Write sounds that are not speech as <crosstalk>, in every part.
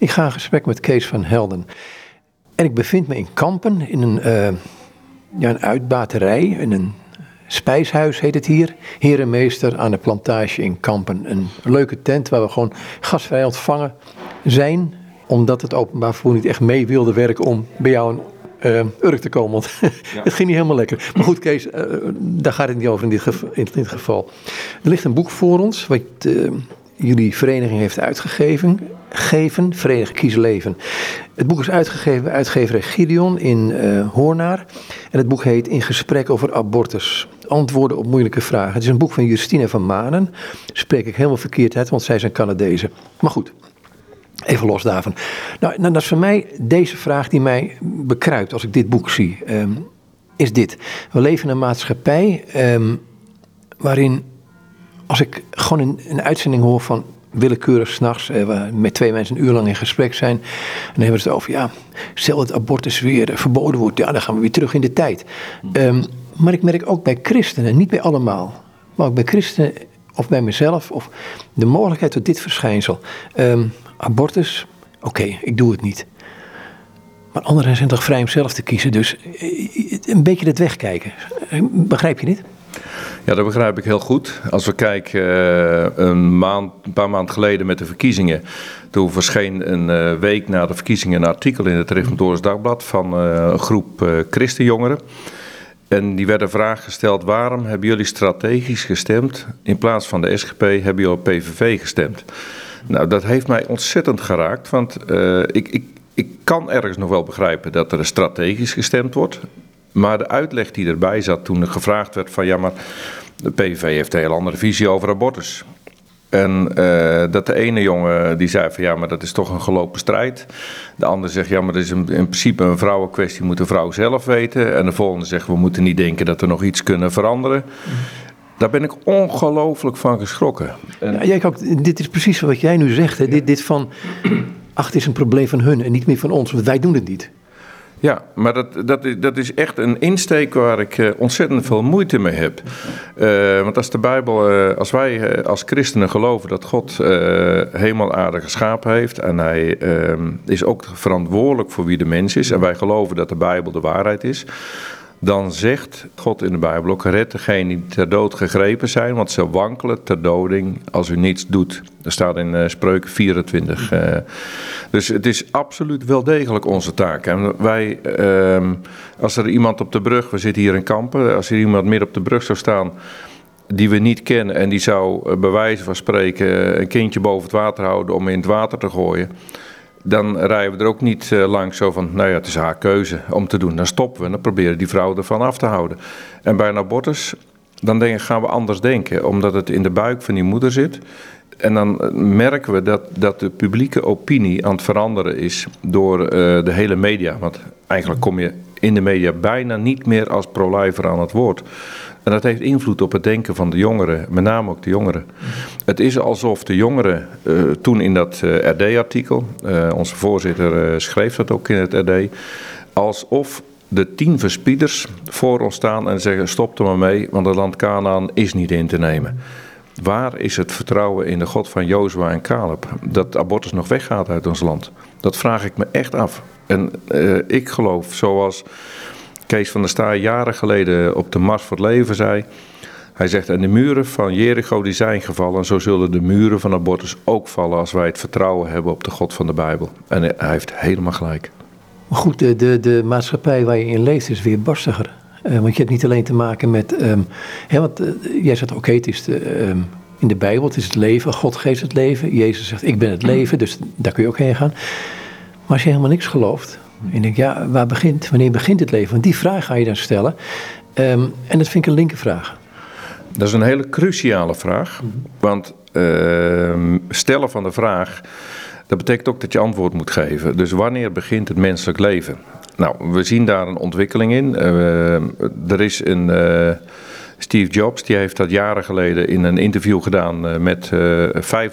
Ik ga in gesprek met Kees van Helden. En ik bevind me in Kampen, in een, uh, ja, een uitbaterij, in een spijshuis heet het hier. Herenmeester aan de plantage in Kampen. Een leuke tent waar we gewoon gastvrij ontvangen zijn. Omdat het openbaar vervoer niet echt mee wilde werken om bij jou een uh, Urk te komen. Want <laughs> het ging niet helemaal lekker. Maar goed, Kees, uh, daar gaat het niet over in dit, geval, in dit geval. Er ligt een boek voor ons, wat uh, jullie vereniging heeft uitgegeven. Geven, Vereniging Kiezen Leven. Het boek is uitgegeven bij uitgever Gideon in uh, Hoornaar. En het boek heet In gesprek over abortus. Antwoorden op moeilijke vragen. Het is een boek van Justine van Manen. Spreek ik helemaal verkeerd uit, want zij zijn Canadezen. Maar goed, even los daarvan. Nou, nou, dat is voor mij deze vraag die mij bekruipt als ik dit boek zie. Um, is dit. We leven in een maatschappij um, waarin als ik gewoon een, een uitzending hoor van willekeurig s'nachts, eh, met twee mensen een uur lang in gesprek zijn. En dan hebben we het over, ja, stel dat abortus weer verboden wordt, ja, dan gaan we weer terug in de tijd. Um, maar ik merk ook bij christenen, niet bij allemaal, maar ook bij christenen of bij mezelf, of de mogelijkheid tot dit verschijnsel. Um, abortus, oké, ik doe het niet. Maar anderen zijn toch vrij om zelf te kiezen, dus eh, een beetje het wegkijken. Begrijp je dit? Ja, dat begrijp ik heel goed. Als we kijken, uh, een, maand, een paar maanden geleden met de verkiezingen. Toen verscheen een uh, week na de verkiezingen een artikel in het Reformatorisch Dagblad van uh, een groep christenjongeren. En die werd een vraag gesteld: waarom hebben jullie strategisch gestemd? In plaats van de SGP hebben jullie op PVV gestemd. Nou, dat heeft mij ontzettend geraakt, want ik, ik, ik kan ergens nog wel begrijpen dat er strategisch gestemd wordt. Maar de uitleg die erbij zat toen er gevraagd werd van ja, maar de PVV heeft een heel andere visie over abortus. En uh, dat de ene jongen die zei van ja, maar dat is toch een gelopen strijd. De ander zegt ja, maar dat is in, in principe een vrouwenkwestie, moet de vrouw zelf weten. En de volgende zegt we moeten niet denken dat we nog iets kunnen veranderen. Daar ben ik ongelooflijk van geschrokken. En... Ja, jij, dit is precies wat jij nu zegt. Hè? Ja. Dit, dit van, <clears throat> ach, het is een probleem van hun en niet meer van ons, want wij doen het niet. Ja, maar dat, dat, is, dat is echt een insteek waar ik uh, ontzettend veel moeite mee heb. Uh, want als de Bijbel, uh, als wij als christenen geloven dat God helemaal aarde geschapen heeft en hij ehm, is ook verantwoordelijk voor wie de mens is en wij geloven dat de Bijbel de waarheid is, dan zegt God in de Bijbel ook: red degenen die ter dood gegrepen zijn, want ze wankelen ter doding als u niets doet. Dat staat in uh, Spreuken 24. Uh, dus het is absoluut wel degelijk onze taak. En wij, uh, als er iemand op de brug, we zitten hier in Kampen, als er iemand midden op de brug zou staan die we niet kennen en die zou bij wijze van spreken een kindje boven het water houden om in het water te gooien dan rijden we er ook niet uh, langs zo van, nou ja, het is haar keuze om te doen. Dan stoppen we en dan proberen die vrouw ervan af te houden. En bij een abortus, dan denk gaan we anders denken, omdat het in de buik van die moeder zit. En dan eh, merken we dat, dat de publieke opinie aan het veranderen is door uh, de hele media. Want eigenlijk kom je in de media bijna niet meer als pro-lifer aan het woord. En dat heeft invloed op het denken van de jongeren, met name ook de jongeren. Het is alsof de jongeren uh, toen in dat uh, RD-artikel, uh, onze voorzitter schreef dat ook in het RD, alsof de tien verspieders voor ons staan en zeggen: stop er maar mee, want het land Canaan is niet in te nemen. Waar is het vertrouwen in de God van Jozua en Caleb? Dat abortus nog weggaat uit ons land. Dat vraag ik me echt af. En ik geloof, zoals Kees van der Staaij jaren geleden op de Mars voor het Leven zei. Hij zegt, en de muren van Jericho die zijn gevallen, zo zullen de muren van abortus ook vallen als wij het vertrouwen hebben op de God van de Bijbel. En hij heeft helemaal gelijk. Maar goed, de, de, de maatschappij waar je in leeft is weer barstiger. Uh, want je hebt niet alleen te maken met, um, hè, want, uh, jij zegt oké, het is de, um, in de Bijbel, het is het leven, God geeft het leven. Jezus zegt ik ben het leven, dus daar kun je ook heen gaan. Maar als je helemaal niks gelooft, en ik denk, ja, waar begint, wanneer begint het leven? Want die vraag ga je dan stellen. Um, en dat vind ik een linkervraag. Dat is een hele cruciale vraag. Want uh, stellen van de vraag, dat betekent ook dat je antwoord moet geven. Dus wanneer begint het menselijk leven? Nou, we zien daar een ontwikkeling in. Uh, er is een. Uh, Steve Jobs die heeft dat jaren geleden in een interview gedaan eh, met uh, eh,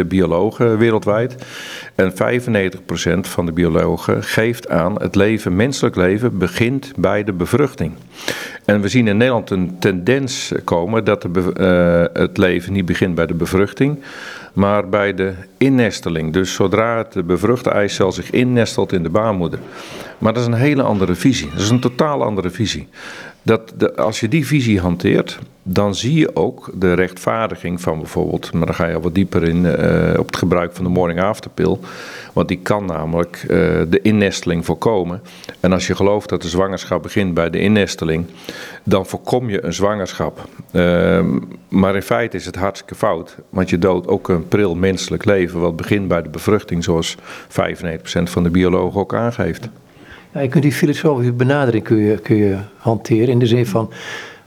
5.500 biologen wereldwijd. En 95% van de biologen geeft aan het leven, menselijk leven, begint bij de bevruchting. En we zien in Nederland een tendens komen dat de, het leven niet begint bij de bevruchting, maar bij de innesteling. Dus zodra het bevruchte eicel zich innestelt in de baarmoeder. Maar dat is een hele andere visie. Dat is een totaal andere visie. Dat de, als je die visie hanteert, dan zie je ook de rechtvaardiging van bijvoorbeeld, maar dan ga je wat dieper in uh, op het gebruik van de morning after pill, want die kan namelijk uh, de innesteling voorkomen. En als je gelooft dat de zwangerschap begint bij de innesteling, dan voorkom je een zwangerschap. Uh, maar in feite is het hartstikke fout, want je doodt ook een pril menselijk leven wat begint bij de bevruchting, zoals 95% van de biologen ook aangeeft. Ja, je kunt die filosofische benadering kun je, kun je hanteren in de zin van,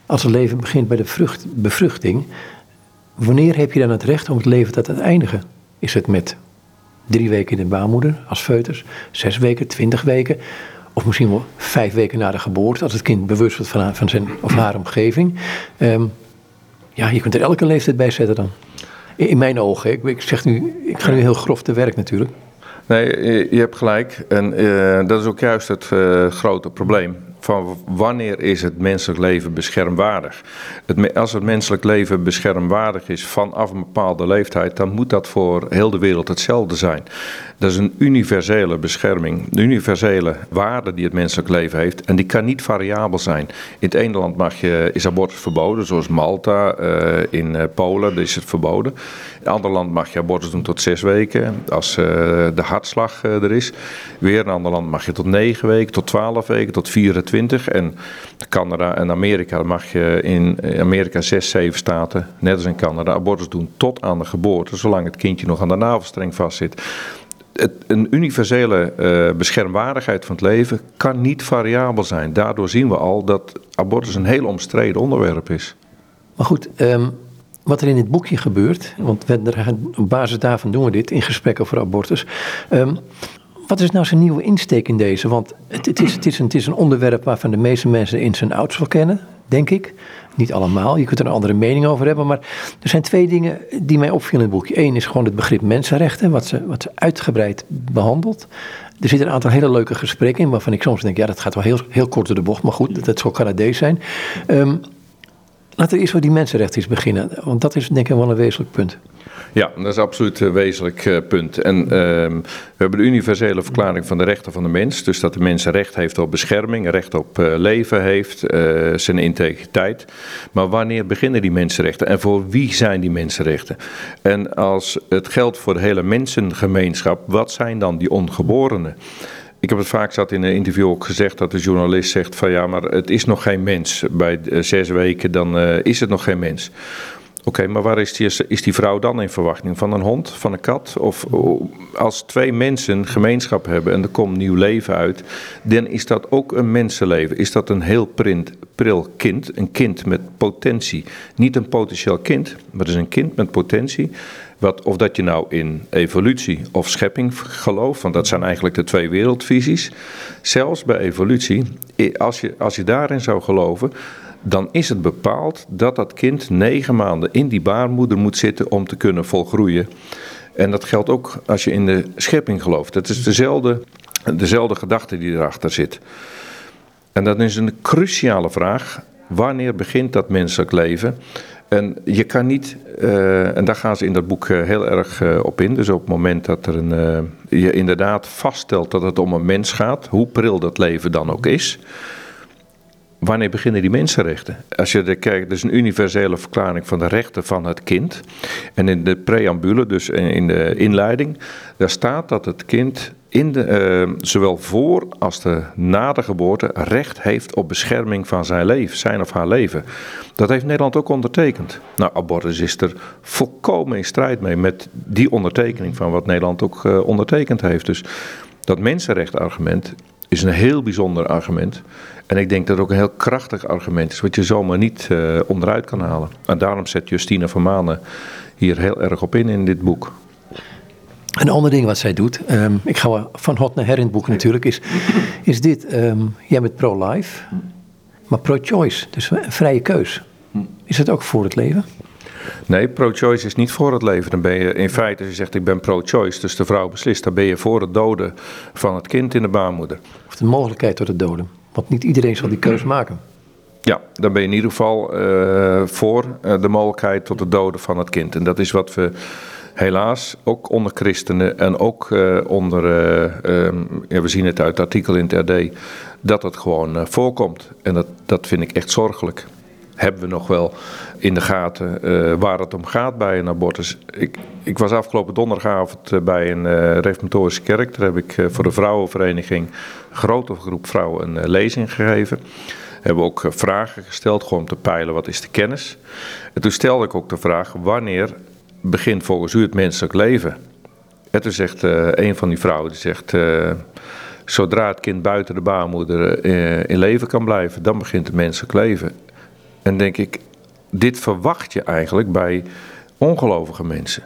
als het leven begint bij de vrucht, bevruchting, wanneer heb je dan het recht om het leven te eindigen? Is het met drie weken in de baarmoeder als foetus, zes weken, twintig weken, of misschien wel vijf weken na de geboorte, als het kind bewust wordt van, van zijn of haar omgeving? Um, ja, je kunt er elke leeftijd bij zetten dan. In, mijn ogen, ik, ik, zeg nu, ik ga nu heel grof te werk natuurlijk. Nee, je hebt gelijk. En uh, dat is ook juist het uh, grote probleem van wanneer is het menselijk leven beschermwaardig. Als het menselijk leven beschermwaardig is vanaf een bepaalde leeftijd, dan moet dat voor heel de wereld hetzelfde zijn. Dat is een universele bescherming, een universele waarde die het menselijk leven heeft. En die kan niet variabel zijn. In het ene land mag je, is abortus verboden, zoals Malta, uh, in uh, Polen is het verboden. In het andere land mag je abortus doen tot zes weken, als uh, de hartslag er is. Weer in een ander land mag je tot negen weken, tot twaalf weken, tot 24 20. En Canada en Amerika mag je in Amerika 6, 7 staten, net als in Canada, abortus doen tot aan de geboorte, zolang het kindje nog aan de navelstreng vastzit. Een universele uh, beschermwaardigheid van het leven kan niet variabel zijn. Daardoor zien we al dat abortus een heel omstreden onderwerp is. Maar goed, um, wat er in dit boekje gebeurt, want we, op basis daarvan doen we dit in gesprekken over abortus. Um, wat is nou zijn nieuwe insteek in deze? Want het, het, is, het, is een, het is een onderwerp waarvan de meeste mensen in zijn ouds wel kennen, denk ik. Niet allemaal, je kunt er een andere mening over hebben. Maar er zijn twee dingen die mij opvielen in het boekje. Eén is gewoon het begrip mensenrechten, wat ze, wat ze uitgebreid behandelt. Er zitten een aantal hele leuke gesprekken in, waarvan ik soms denk, ja, dat gaat wel heel, heel kort door de bocht. Maar goed, dat, dat zal Canadees zijn. Um, laten we eerst over die mensenrechten eens beginnen. Want dat is denk ik wel een wezenlijk punt. Ja, dat is absoluut een wezenlijk uh, punt. En uh, we hebben de universele verklaring van de rechten van de mens. Dus dat de mens recht heeft op bescherming, recht op uh, leven heeft, eh, zijn integriteit. Maar wanneer beginnen die mensenrechten en voor wie zijn die mensenrechten? En als het geldt voor de hele mensengemeenschap, wat zijn dan die ongeborenen? Ik heb het vaak zat in een interview ook gezegd dat de journalist zegt van ja, maar het is nog geen mens. Bij zes weken dan is het nog geen mens. Oké, maar waar is die, is die vrouw dan in verwachting? Van een hond, van een kat? Of als twee mensen gemeenschap hebben en er komt nieuw leven uit, dan is dat ook een mensenleven. Is dat een heel print, pril kind, een kind met potentie. Niet een potentieel kind, maar is een kind met potentie. Wat, of dat je nou in evolutie of schepping gelooft, want dat zijn eigenlijk de twee wereldvisies. Zelfs bij evolutie, als je, als je daarin zou geloven, dan is het bepaald dat dat kind negen maanden in die baarmoeder moet zitten om te kunnen volgroeien. En dat geldt ook als je in de schepping gelooft. Het is dezelfde, dezelfde gedachte die erachter zit. En dat is een cruciale vraag. Wanneer begint dat menselijk leven? En je kan niet, uh, en daar gaan ze in dat boek uh, heel erg uh, op in. Dus op het moment dat er een, je inderdaad vaststelt dat het om een mens gaat, hoe pril dat leven dan ook is wanneer beginnen die mensenrechten? Als je er kijkt, dat is een universele verklaring van de rechten van het kind. En in de preambule, dus in de inleiding, daar staat dat het kind in de, uh, zowel voor als de, na de geboorte recht heeft op bescherming van zijn leven, zijn of haar leven. Dat heeft Nederland ook ondertekend. Nou, abortus is er volkomen in strijd mee met die ondertekening van wat Nederland ook uh, ondertekend heeft. Dus dat mensenrechtargument is een heel bijzonder argument. En ik denk dat het ook een heel krachtig argument is, wat je zomaar niet uh, onderuit kan halen. En daarom zet Justina van Manen hier heel erg op in in dit boek. Een ander ding wat zij doet, um, ik ga van hot naar her in het boek natuurlijk, is, is dit. Um, jij bent pro-life, maar pro-choice, dus een vrije keus. Is het ook voor het leven? Nee, pro-choice is niet voor het leven. Dan ben je in feite, als je zegt ik ben pro-choice, dus de vrouw beslist, dan ben je voor het doden van het kind in de baarmoeder. Of de mogelijkheid tot het doden. Want niet iedereen zal die keus maken. Ja, dan ben je in ieder geval uh, voor uh, de mogelijkheid tot het doden van het kind. En dat is wat we helaas ook onder christenen en ook uh, onder, um, ja, we zien het uit het artikel in het RD, dat het gewoon voorkomt. En dat, dat vind ik echt zorgelijk. Hebben we nog wel in de gaten waar het om gaat bij een abortus? Ik, ik was afgelopen donderdagavond bij een reformatorische kerk. Daar heb ik voor de vrouwenvereniging, een grote groep vrouwen, een lezing gegeven hebben ook vragen gesteld, gewoon om te peilen wat is de kennis. En toen stelde ik ook de vraag, wanneer begint volgens u het menselijk leven? En toen zegt uh, een van die vrouwen, die zegt, uh, zodra het kind buiten de baarmoeder uh, in leven kan blijven, dan begint het menselijk leven. En denk ik, dit verwacht je eigenlijk bij ongelovige mensen.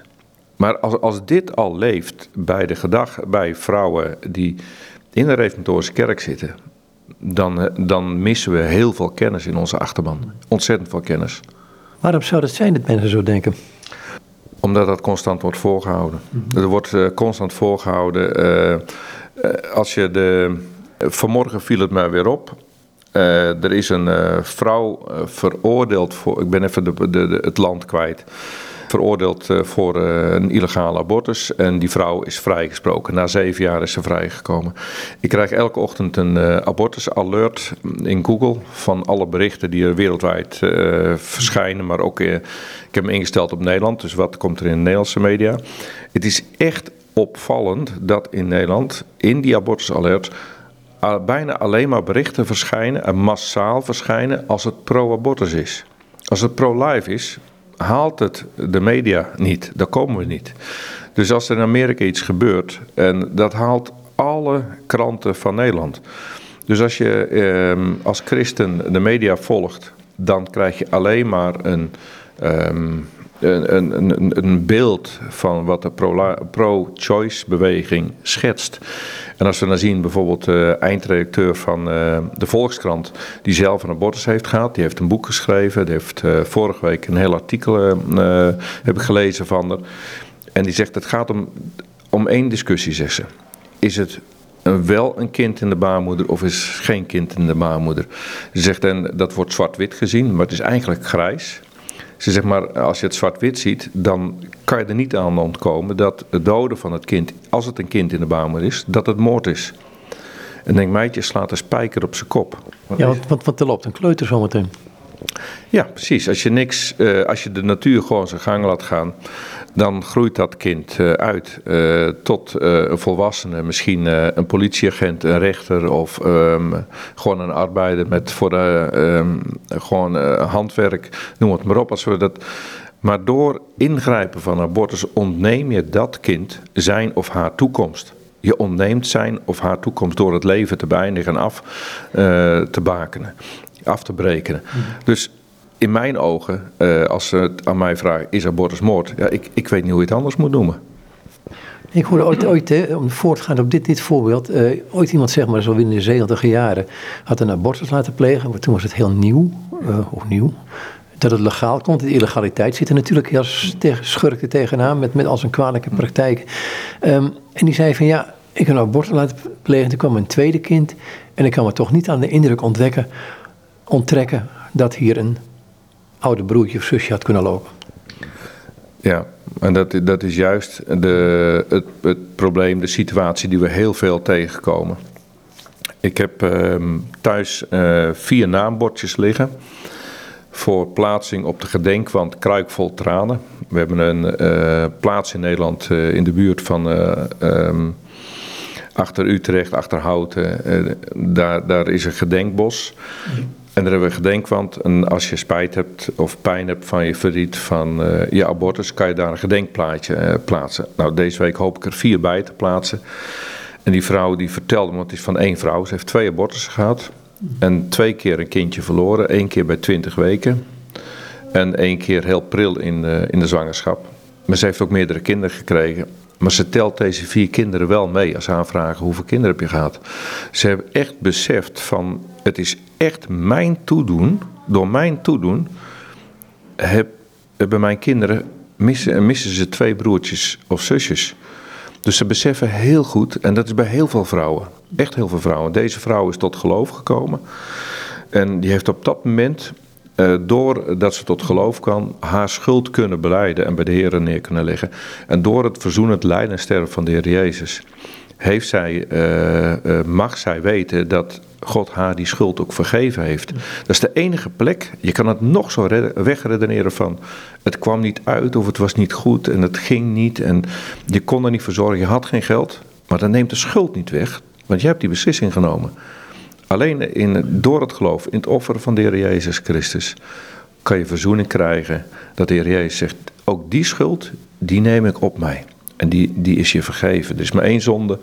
Maar als, als dit al leeft bij de gedag, bij vrouwen die in de reformatorische kerk zitten, dan, dan missen we heel veel kennis in onze achterban. Ontzettend veel kennis. Waarom zou dat zijn dat mensen zo denken? Omdat dat constant wordt voorgehouden. Mm Er wordt uh, constant voorgehouden. Uh, uh, als je de. Vanmorgen viel het mij weer op. er is een vrouw veroordeeld voor. Ik ben even de, de, het land kwijt veroordeeld eh, voor eh, een illegale abortus. En die vrouw is vrijgesproken. Na zeven jaar is ze vrijgekomen. Ik krijg elke ochtend een abortus-alert in Google van alle berichten die er wereldwijd verschijnen. Maar ook, ik heb hem ingesteld op Nederland, dus wat komt er in de Nederlandse media. Het is echt opvallend dat in Nederland, in die abortus-alert bijna alleen maar berichten verschijnen en massaal verschijnen als het pro-abortus is. Als het pro-life is, haalt het de media niet. Daar komen we niet. Dus als er in Amerika iets gebeurt, en dat haalt alle kranten van Nederland. Dus als je eh, als christen de media volgt, dan krijg je alleen maar een. Ehm, een, een, een, beeld van wat de pro-choice beweging schetst. En als we dan zien bijvoorbeeld de eindredacteur van uh, de Volkskrant, die zelf een abortus heeft gehad, die heeft een boek geschreven, die heeft uh, vorige week een heel artikel heb ik gelezen van haar. En die zegt het gaat om, om één discussie, zegt ze. Is het wel een kind in de baarmoeder of is geen kind in de baarmoeder? Ze zegt en dat wordt zwart-wit gezien, maar het is eigenlijk grijs. Ze zegt maar, als je het zwart-wit ziet, dan kan je er niet aan ontkomen dat het doden van het kind, als het een kind in de baarmoeder is, dat het moord is. En denk, meidje slaat een spijker op zijn kop. ja, want, want, want er loopt een kleuter zometeen. Ja, precies. Als je, niks, uh, als je de natuur gewoon zijn gang laat gaan, dan groeit dat kind uh, uit uh, tot een volwassene. Misschien een politieagent, een rechter of um, gewoon een arbeider met voor de, um, gewoon handwerk, noem het maar op. Als we dat, maar door ingrijpen van abortus ontneem je dat kind zijn of haar toekomst. Je ontneemt zijn of haar toekomst door het leven te beëindigen en af te bakenen af te breken. Dus in mijn ogen, uh, als ze het aan mij vragen, is abortus moord? Ja, ik, ik weet niet hoe je het anders moet noemen. Ik hoorde ooit, ooit om voortgaan op dit, dit voorbeeld, uh, ooit iemand zeg maar zo in de 70 jaren had een abortus laten plegen, maar toen was het heel nieuw, uh, of nieuw, dat het legaal kon. De illegaliteit zit er natuurlijk als tegen, schurken tegenaan met, met al zijn kwalijke praktijken. Um, en die zei van ja, ik heb een abortus laten plegen, toen kwam een tweede kind en ik kan me toch niet aan de indruk ontwekken onttrekken dat hier een oude broertje of zusje had kunnen lopen. Ja, en dat, dat is juist de, het, het probleem, de situatie die we heel veel tegenkomen. Ik heb uh, thuis uh, vier naambordjes liggen voor plaatsing op de gedenkwand Kruikvol Tranen. We hebben een uh, plaats in Nederland uh, in de buurt van um, achter Utrecht, achter Houten. daar, daar is een gedenkbos. En daar hebben we gedenkwand. En als je spijt hebt of pijn hebt van je verdriet van uh, je abortus, kan je daar een gedenkplaatje uh, plaatsen. Nou, deze week hoop ik er vier bij te plaatsen. En die vrouw die vertelde, want het is van één vrouw, ze heeft twee abortussen gehad. En twee keer een kindje verloren, één keer bij 20 weken. En één keer heel pril in, uh, in de zwangerschap. Maar ze heeft ook meerdere kinderen gekregen. Maar ze telt deze vier kinderen wel mee als ze aanvragen hoeveel kinderen heb je gehad. Ze hebben echt beseft van het is echt mijn toedoen, door mijn toedoen, heb, hebben mijn kinderen, missen, missen ze twee broertjes of zusjes. Dus ze beseffen heel goed, en dat is bij heel veel vrouwen, echt heel veel vrouwen. Deze vrouw is tot geloof gekomen. En die heeft op dat moment Uh, doordat ze tot geloof kan, haar schuld kunnen beleiden en bij de Heer neer kunnen leggen. En door het verzoenend lijden en sterven van de Heer Jezus, heeft zij, uh, mag zij weten dat God haar die schuld ook vergeven heeft. Dat is de enige plek. Je kan het nog zo wegredeneren van het kwam niet uit of het was niet goed en het ging niet en je kon er niet voor zorgen, je had geen geld. Maar dan neemt de schuld niet weg, want je hebt die beslissing genomen. Alleen in, door het geloof in het offer van de Heer Jezus Christus kan je verzoening krijgen. Dat de Heer Jezus zegt, ook die schuld, die neem ik op mij. En die, die is je vergeven. Er is maar één zonde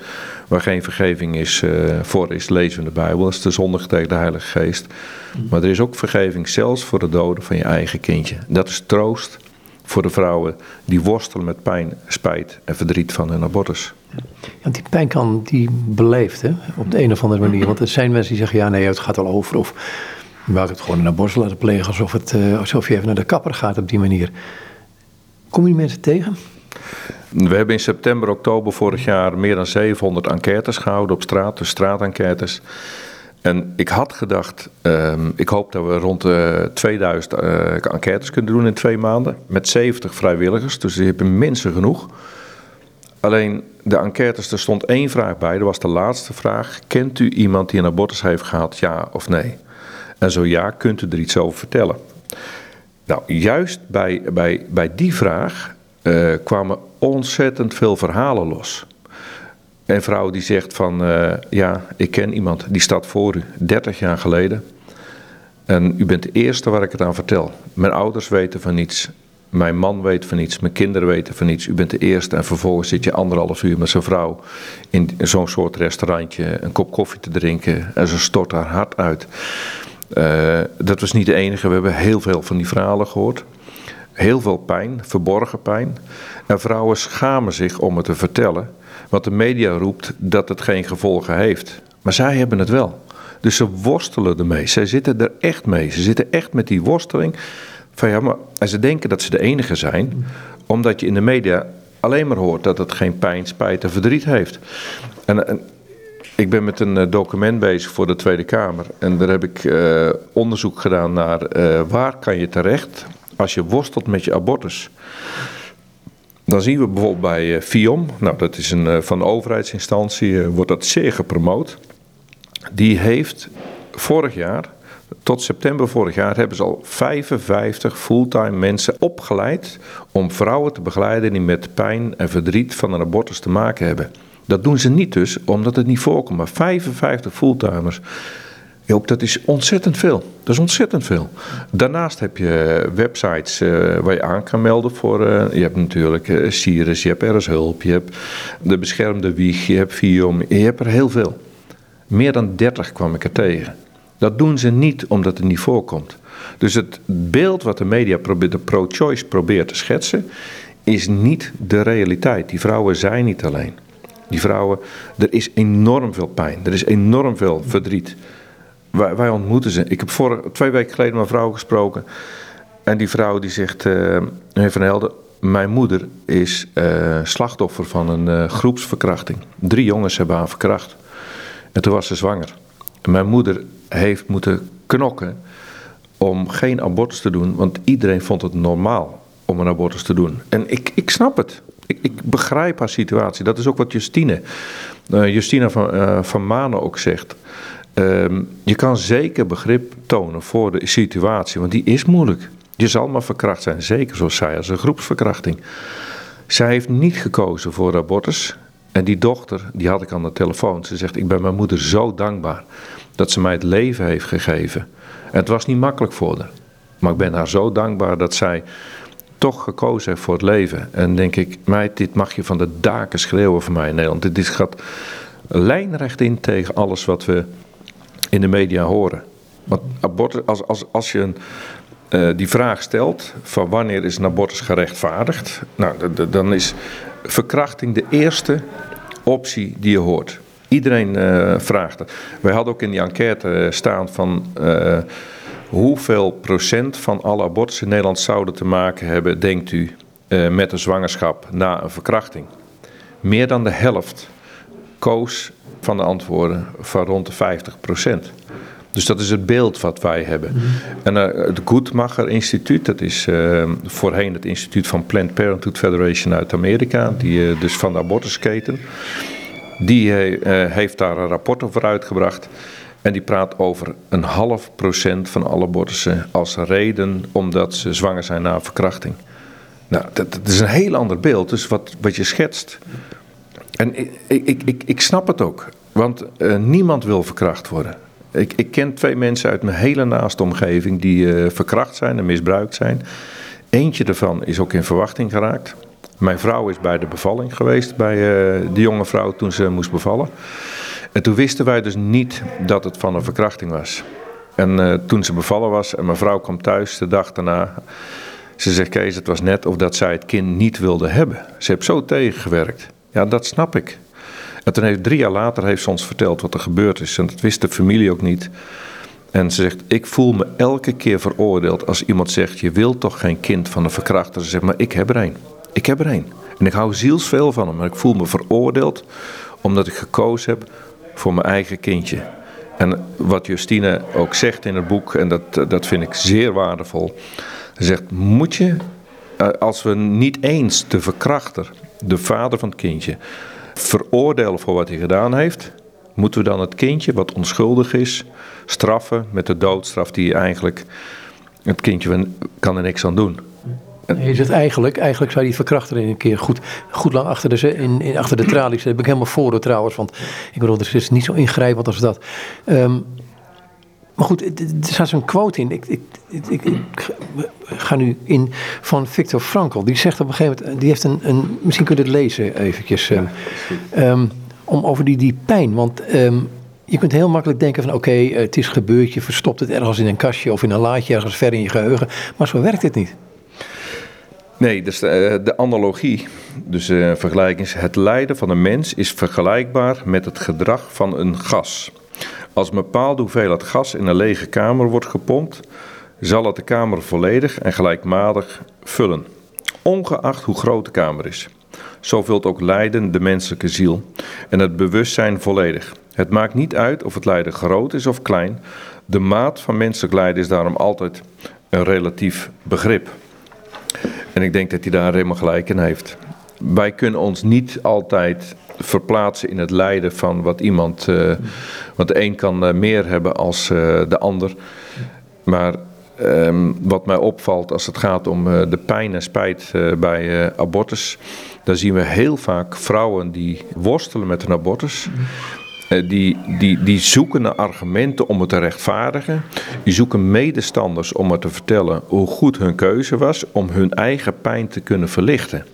waar geen vergeving is, uh, voor is, lezen in de Bijbel. Dat is de zonde tegen de Heilige Geest. Maar er is ook vergeving zelfs voor de doden van je eigen kindje. Dat is troost voor de vrouwen die worstelen met pijn, spijt en verdriet van hun abortus. Ja, die pijn kan die beleefd hè, op de een of andere manier. Want er zijn mensen die zeggen, ja nee, het gaat al over. Of waar het gewoon een abortus laten plegen. Alsof, het, uh, alsof je even naar de kapper gaat op die manier. Kom je mensen tegen? We hebben in september, oktober vorig jaar meer dan 700 enquêtes gehouden op straat, dus straatenquêtes. En ik had gedacht, um, ik hoop dat we rond de 2000 uh, enquêtes kunnen doen in twee maanden. Met 70 vrijwilligers, dus die hebben mensen genoeg. Alleen de enquêtes, er stond één vraag bij, dat was de laatste vraag. Kent u iemand die een abortus heeft gehad, ja of nee? En zo ja, kunt u er iets over vertellen? Nou, juist bij, bij, bij die vraag uh, kwamen ontzettend veel verhalen los. Een vrouw die zegt van, uh, ja, ik ken iemand, die staat voor u, 30 jaar geleden. En u bent de eerste waar ik het aan vertel. Mijn ouders weten van niets. Mijn man weet van niets, mijn kinderen weten van niets. U bent de eerste en vervolgens zit je anderhalf uur met zijn vrouw in zo'n soort restaurantje een kop koffie te drinken en ze stort haar hart uit. Uh, dat was niet de enige, we hebben heel veel van die verhalen gehoord. Heel veel pijn, verborgen pijn. En vrouwen schamen zich om het te vertellen, want de media roept dat het geen gevolgen heeft. Maar zij hebben het wel. Dus ze worstelen ermee. Zij zitten er echt mee. Ze zitten echt met die worsteling. Van ja, maar, en ze denken dat ze de enige zijn, omdat je in de media alleen maar hoort dat het geen pijn, spijt en verdriet heeft. En, ik ben met een eh, document bezig voor de Tweede Kamer. En daar heb ik uh, onderzoek gedaan naar uh, waar kan je terecht als je worstelt met je abortus. Dan zien we bijvoorbeeld bij FIOM, nou dat is een van de overheidsinstantie, wordt dat zeer gepromoot. Die heeft vorig jaar tot september vorig jaar hebben ze al 55 fulltime mensen opgeleid om vrouwen te begeleiden die met pijn en verdriet van een abortus te maken hebben. Dat doen ze niet dus omdat het niet voorkomt, maar 55 fulltimers. Joop, dat is ontzettend veel. Dat is ontzettend veel. Daarnaast heb je websites uh, waar je aan kan melden voor. Uh, je hebt natuurlijk uh, je hebt RS Hulp, je hebt de beschermde wieg, je hebt Viom, je hebt er heel veel. Meer dan 30 kwam ik er tegen. Dat doen ze niet omdat het niet voorkomt. Dus het beeld wat de media probeert, de pro-choice probeert te schetsen, is niet de realiteit. Die vrouwen zijn niet alleen. Die vrouwen, er is enorm veel pijn, er is enorm veel verdriet. Wij, wij ontmoeten ze. Ik heb voor, twee weken geleden met een vrouw gesproken. En die vrouw die zegt, uh, meneer Van Helden, mijn moeder is uh, slachtoffer van een uh, groepsverkrachting. Drie jongens hebben haar verkracht. En toen was ze zwanger. Mijn moeder heeft moeten knokken om geen abortus te doen, want iedereen vond het normaal om een abortus te doen. En ik, ik snap het. Ik, ik begrijp haar situatie. Dat is ook wat Justine, uh, Justina van, van Manen ook zegt. Uh, je kan zeker begrip tonen voor de situatie, want die is moeilijk. Je zal maar verkracht zijn, zeker zoals zij, als een groepsverkrachting. Zij heeft niet gekozen voor abortus. En die dochter, die had ik aan de telefoon. Ze zegt, ik ben mijn moeder zo dankbaar dat ze mij het leven heeft gegeven. En het was niet makkelijk voor haar. Maar ik ben haar zo dankbaar dat zij toch gekozen heeft voor het leven. En denk ik, meid, dit mag je van de daken schreeuwen voor mij in Nederland. Dit gaat lijnrecht in tegen alles wat we in de media horen. Want abortus, als, als, als je een, uh, die vraag stelt van wanneer is een abortus gerechtvaardigd, nou, dan is verkrachting de eerste optie die je hoort. Iedereen uh, vraagt het. Wij hadden ook in die enquête eh, staan van hoeveel procent van alle abortussen in Nederland zouden te maken hebben, denkt u, met een zwangerschap na een verkrachting. Meer dan de helft koos van de antwoorden van rond de 50 procent. Dus dat is het beeld wat wij hebben. Mhm. En uh, het Goedmacher Instituut, dat is uh, voorheen het instituut van Planned Parenthood Federation uit Amerika, die, uh, dus van de abortusketen. Die heeft daar een rapport over uitgebracht. En die praat over een half procent van alle abortussen als reden omdat ze zwanger zijn na verkrachting. Nou, dat, dat is een heel ander beeld, dus wat, wat je schetst. En ik, ik, ik, ik snap het ook, want niemand wil verkracht worden. Ik, ik ken twee mensen uit mijn hele naaste omgeving die uh, verkracht zijn en misbruikt zijn. Eentje daarvan is ook in verwachting geraakt. Mijn vrouw is bij de bevalling geweest bij uh, de jonge vrouw toen ze moest bevallen. En toen wisten wij dus niet dat het van een verkrachting was. En toen ze bevallen was en mijn vrouw kwam thuis de dag daarna. Ze zegt, Kees, het was net of dat zij het kind niet wilde hebben. Ze heeft zo tegengewerkt. Ja, dat snap ik. En toen heeft, drie jaar later heeft ze ons verteld wat er gebeurd is. En dat wist de familie ook niet. En ze zegt, ik voel me elke keer veroordeeld als iemand zegt... je wilt toch geen kind van een verkrachter? Ze zegt, maar ik heb er een. Ik heb er een. En ik hou zielsveel van hem. Maar ik voel me veroordeeld omdat ik gekozen heb voor mijn eigen kindje. En wat Justine ook zegt in het boek, en dat, dat vind ik zeer waardevol. Ze zegt, moet je, eh, als we niet eens de verkrachter, de vader van het kindje veroordelen voor wat hij gedaan heeft, moeten we dan het kindje wat onschuldig is straffen met de doodstraf die eigenlijk het kindje kan er niks aan doen. En je zegt eigenlijk, eigenlijk zou die verkrachter in een keer goed, goed lang achter de, in, in, achter de tralies. Daar ben ik helemaal voor trouwens, want ik bedoel, er is niet zo ingrijpend als dat. Um, maar goed, er staat zo'n quote in. Ik, ik, ik, ik, ga nu in van Victor Frankl. Die zegt op een gegeven moment, die heeft een, een misschien kun je het lezen eventjes. Ja, um, om over die, die pijn. Want um, je kunt heel makkelijk denken van oké, okay, het is gebeurd. Je verstopt het ergens in een kastje of in een laadje ergens ver in je geheugen. Maar zo werkt het niet. Nee, dus de, de analogie, dus de uh, vergelijking is het lijden van een mens is vergelijkbaar met het gedrag van een gas. Als een bepaalde hoeveelheid gas in een lege kamer wordt gepompt, zal het de kamer volledig en gelijkmatig vullen, ongeacht hoe groot de kamer is. Zo vult ook lijden de menselijke ziel en het bewustzijn volledig. Het maakt niet uit of het lijden groot is of klein. De maat van menselijk lijden is daarom altijd een relatief begrip. En ik denk dat hij daar helemaal gelijk in heeft. Wij kunnen ons niet altijd verplaatsen in het lijden van wat iemand. Uh, want de een kan uh, meer hebben als uh, de ander. Maar um, wat mij opvalt als het gaat om de pijn en spijt bij abortus. Dan zien we heel vaak vrouwen die worstelen met een abortus. Die, die, die zoeken naar argumenten om het te rechtvaardigen. Die zoeken medestanders om het te vertellen hoe goed hun keuze was om hun eigen pijn te kunnen verlichten.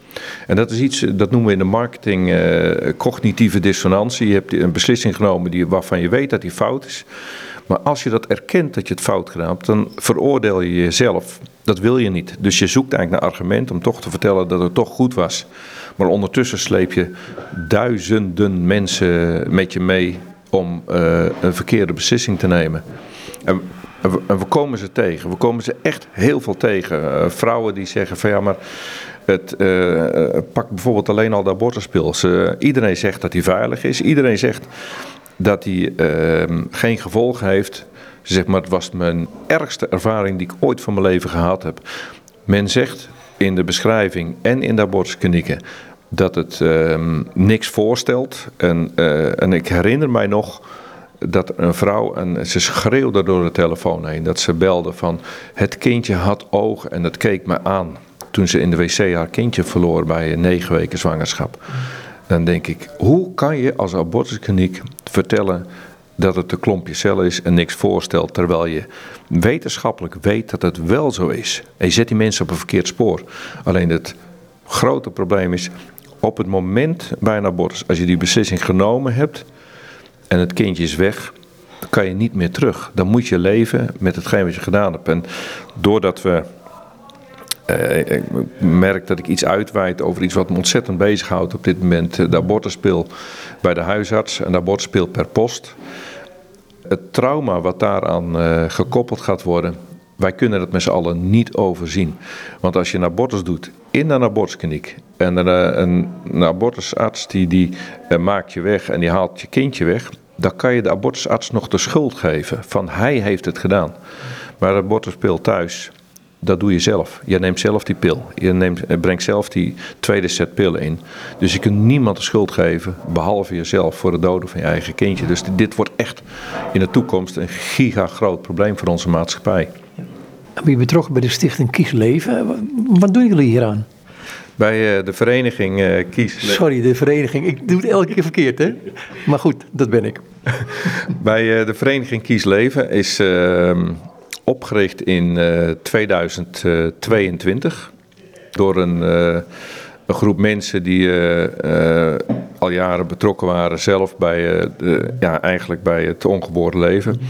En dat is iets, dat noemen we in de marketing uh, cognitieve dissonantie. Je hebt een beslissing genomen die, waarvan je weet dat die fout is. Maar als je dat erkent dat je het fout gedaan hebt, dan veroordeel je jezelf. Dat wil je niet. Dus je zoekt eigenlijk naar argument om toch te vertellen dat het toch goed was. Maar ondertussen sleep je duizenden mensen met je mee om uh, een verkeerde beslissing te nemen. En, en, we, komen ze tegen. We komen ze echt heel veel tegen. Uh, vrouwen die zeggen van ja, maar het uh, pak bijvoorbeeld alleen al de abortuspils. Uh, iedereen zegt dat hij veilig is. Iedereen zegt dat hij uh, geen gevolgen heeft. Ze zegt, maar het was mijn ergste ervaring die ik ooit van mijn leven gehad heb. Men zegt in de beschrijving en in de abortusklinieken dat het ehm, niks voorstelt. En, en ik herinner mij nog dat een vrouw, en ze schreeuwde door de telefoon heen, dat ze belde van het kindje had ogen en het keek me aan toen ze in de wc haar kindje verloor bij negen weken zwangerschap. Dan denk ik, hoe kan je als abortuskliniek vertellen dat het een klompje cellen is en niks voorstelt, terwijl je wetenschappelijk weet dat het wel zo is. En je zet die mensen op een verkeerd spoor. Alleen het grote probleem is, op het moment bij een abortus, als je die beslissing genomen hebt en het kindje is weg, kan je niet meer terug. Dan moet je leven met hetgeen wat je gedaan hebt. En doordat we uh, ik merk dat ik iets uitweid over iets wat me ontzettend bezighoudt op dit moment. De abortuspil bij de huisarts en de abortuspil per post. Het trauma wat daaraan uh, gekoppeld gaat worden, wij kunnen dat met z'n allen niet overzien. Want als je een abortus doet in een abortuskliniek en een, een, een abortusarts die, die uh, maakt je weg en die haalt je kindje weg, dan kan je de abortusarts nog de schuld geven van hij heeft het gedaan. Maar de abortuspil thuis, dat doe je zelf. Je neemt zelf die pil. Je neemt, eh, brengt zelf die tweede set pillen in. Dus je kunt niemand de schuld geven, behalve jezelf, voor het doden van je eigen kindje. Dus dit wordt echt in de toekomst een gigagroot probleem voor onze maatschappij. Ben je betrokken bij de stichting Kies Leven? Wat doen jullie hieraan? Bij uh, de vereniging uh, Kies... Sorry, de vereniging. Ik doe het elke keer verkeerd, hè? Maar goed, dat ben ik. <laughs> Bij uh, de vereniging Kies Leven is ehm, opgericht in 2022 door een, een, groep mensen die al jaren betrokken waren zelf bij, de, ja, eigenlijk bij het ongeboren leven.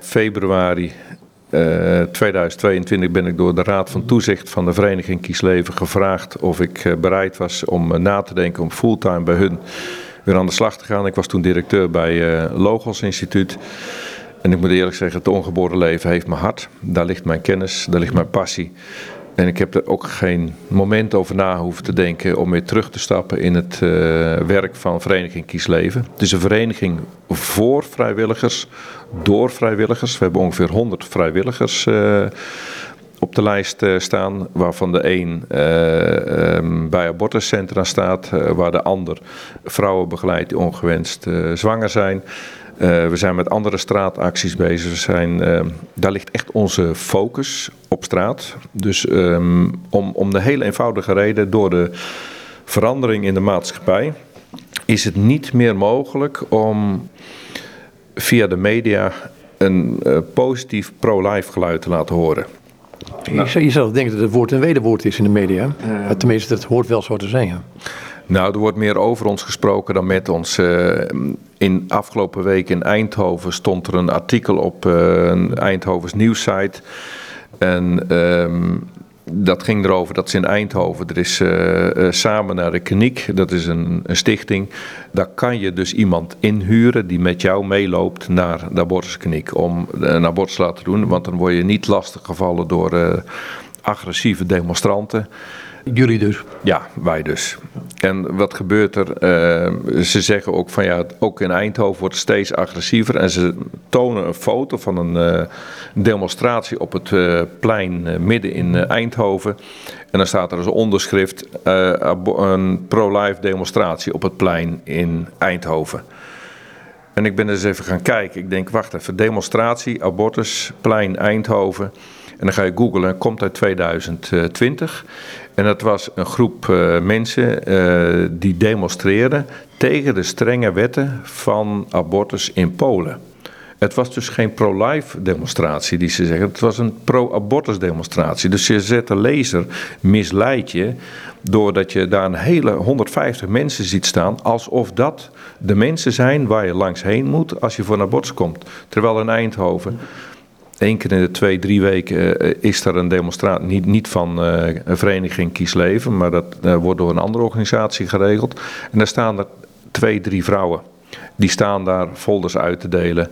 Februari 2022 ben ik door de Raad van Toezicht van de Vereniging Kiesleven gevraagd of ik bereid was om na te denken om fulltime bij hun weer aan de slag te gaan. Ik was toen directeur bij Logos Instituut. En ik moet eerlijk zeggen, het ongeboren leven heeft mijn hart. Daar ligt mijn kennis, daar ligt mijn passie. En ik heb er ook geen moment over na hoeven te denken om weer terug te stappen in het uh, werk van Vereniging Kiesleven. Het is een vereniging voor vrijwilligers, door vrijwilligers. We hebben ongeveer 100 vrijwilligers uh, op de lijst uh, staan, waarvan de een um, bij abortuscentra staat, waar de ander vrouwen begeleidt die ongewenst zwanger zijn. Uh, we zijn met andere straatacties bezig. We zijn, uh, daar ligt echt onze focus op straat. Dus um, om, om de hele eenvoudige reden, door de verandering in de maatschappij, is het niet meer mogelijk om via de media een uh, positief pro-life geluid te laten horen. Nou. Je zou denken dat het woord een wederwoord is in de media. Tenminste, dat hoort wel zo te zijn. Ja. Nou, er wordt meer over ons gesproken dan met ons. Uh, in afgelopen week in Eindhoven stond er een artikel op uh, een Eindhovens nieuwssite. En um, dat ging erover dat ze in Eindhoven, er is uh, samen naar de kliniek, dat is een, een, stichting. Daar kan je dus iemand inhuren die met jou meeloopt naar de abortuskliniek om een abortus te laten doen. Want dan word je niet lastiggevallen door agressieve demonstranten. Jullie dus? Ja, wij dus. En wat gebeurt er? Uh, ze zeggen ook van ja, ook in Eindhoven wordt het steeds agressiever. En ze tonen een foto van een uh, demonstratie op het uh, plein midden in Eindhoven. En dan staat er als onderschrift een pro-life demonstratie op het plein in Eindhoven. En ik ben eens even gaan kijken. Ik denk, wacht even, demonstratie, abortus, plein Eindhoven. En dan ga je googlen, komt uit 2020. En dat was een groep uh, mensen uh, die demonstreerden tegen de strenge wetten van abortus in Polen. Het was dus geen pro-life demonstratie die ze zeggen, het was een pro-abortus demonstratie. Dus je zet de lezer, misleid je, doordat je daar een hele 150 mensen ziet staan, alsof dat de mensen zijn waar je langs heen moet als je voor een abortus komt. Terwijl in Eindhoven Eén keer in de twee, drie weken uh, is er een demonstratie, niet, niet van uh, een vereniging Kies Leven, maar dat wordt door een andere organisatie geregeld. En daar staan er twee, drie vrouwen. Die staan daar folders uit te delen.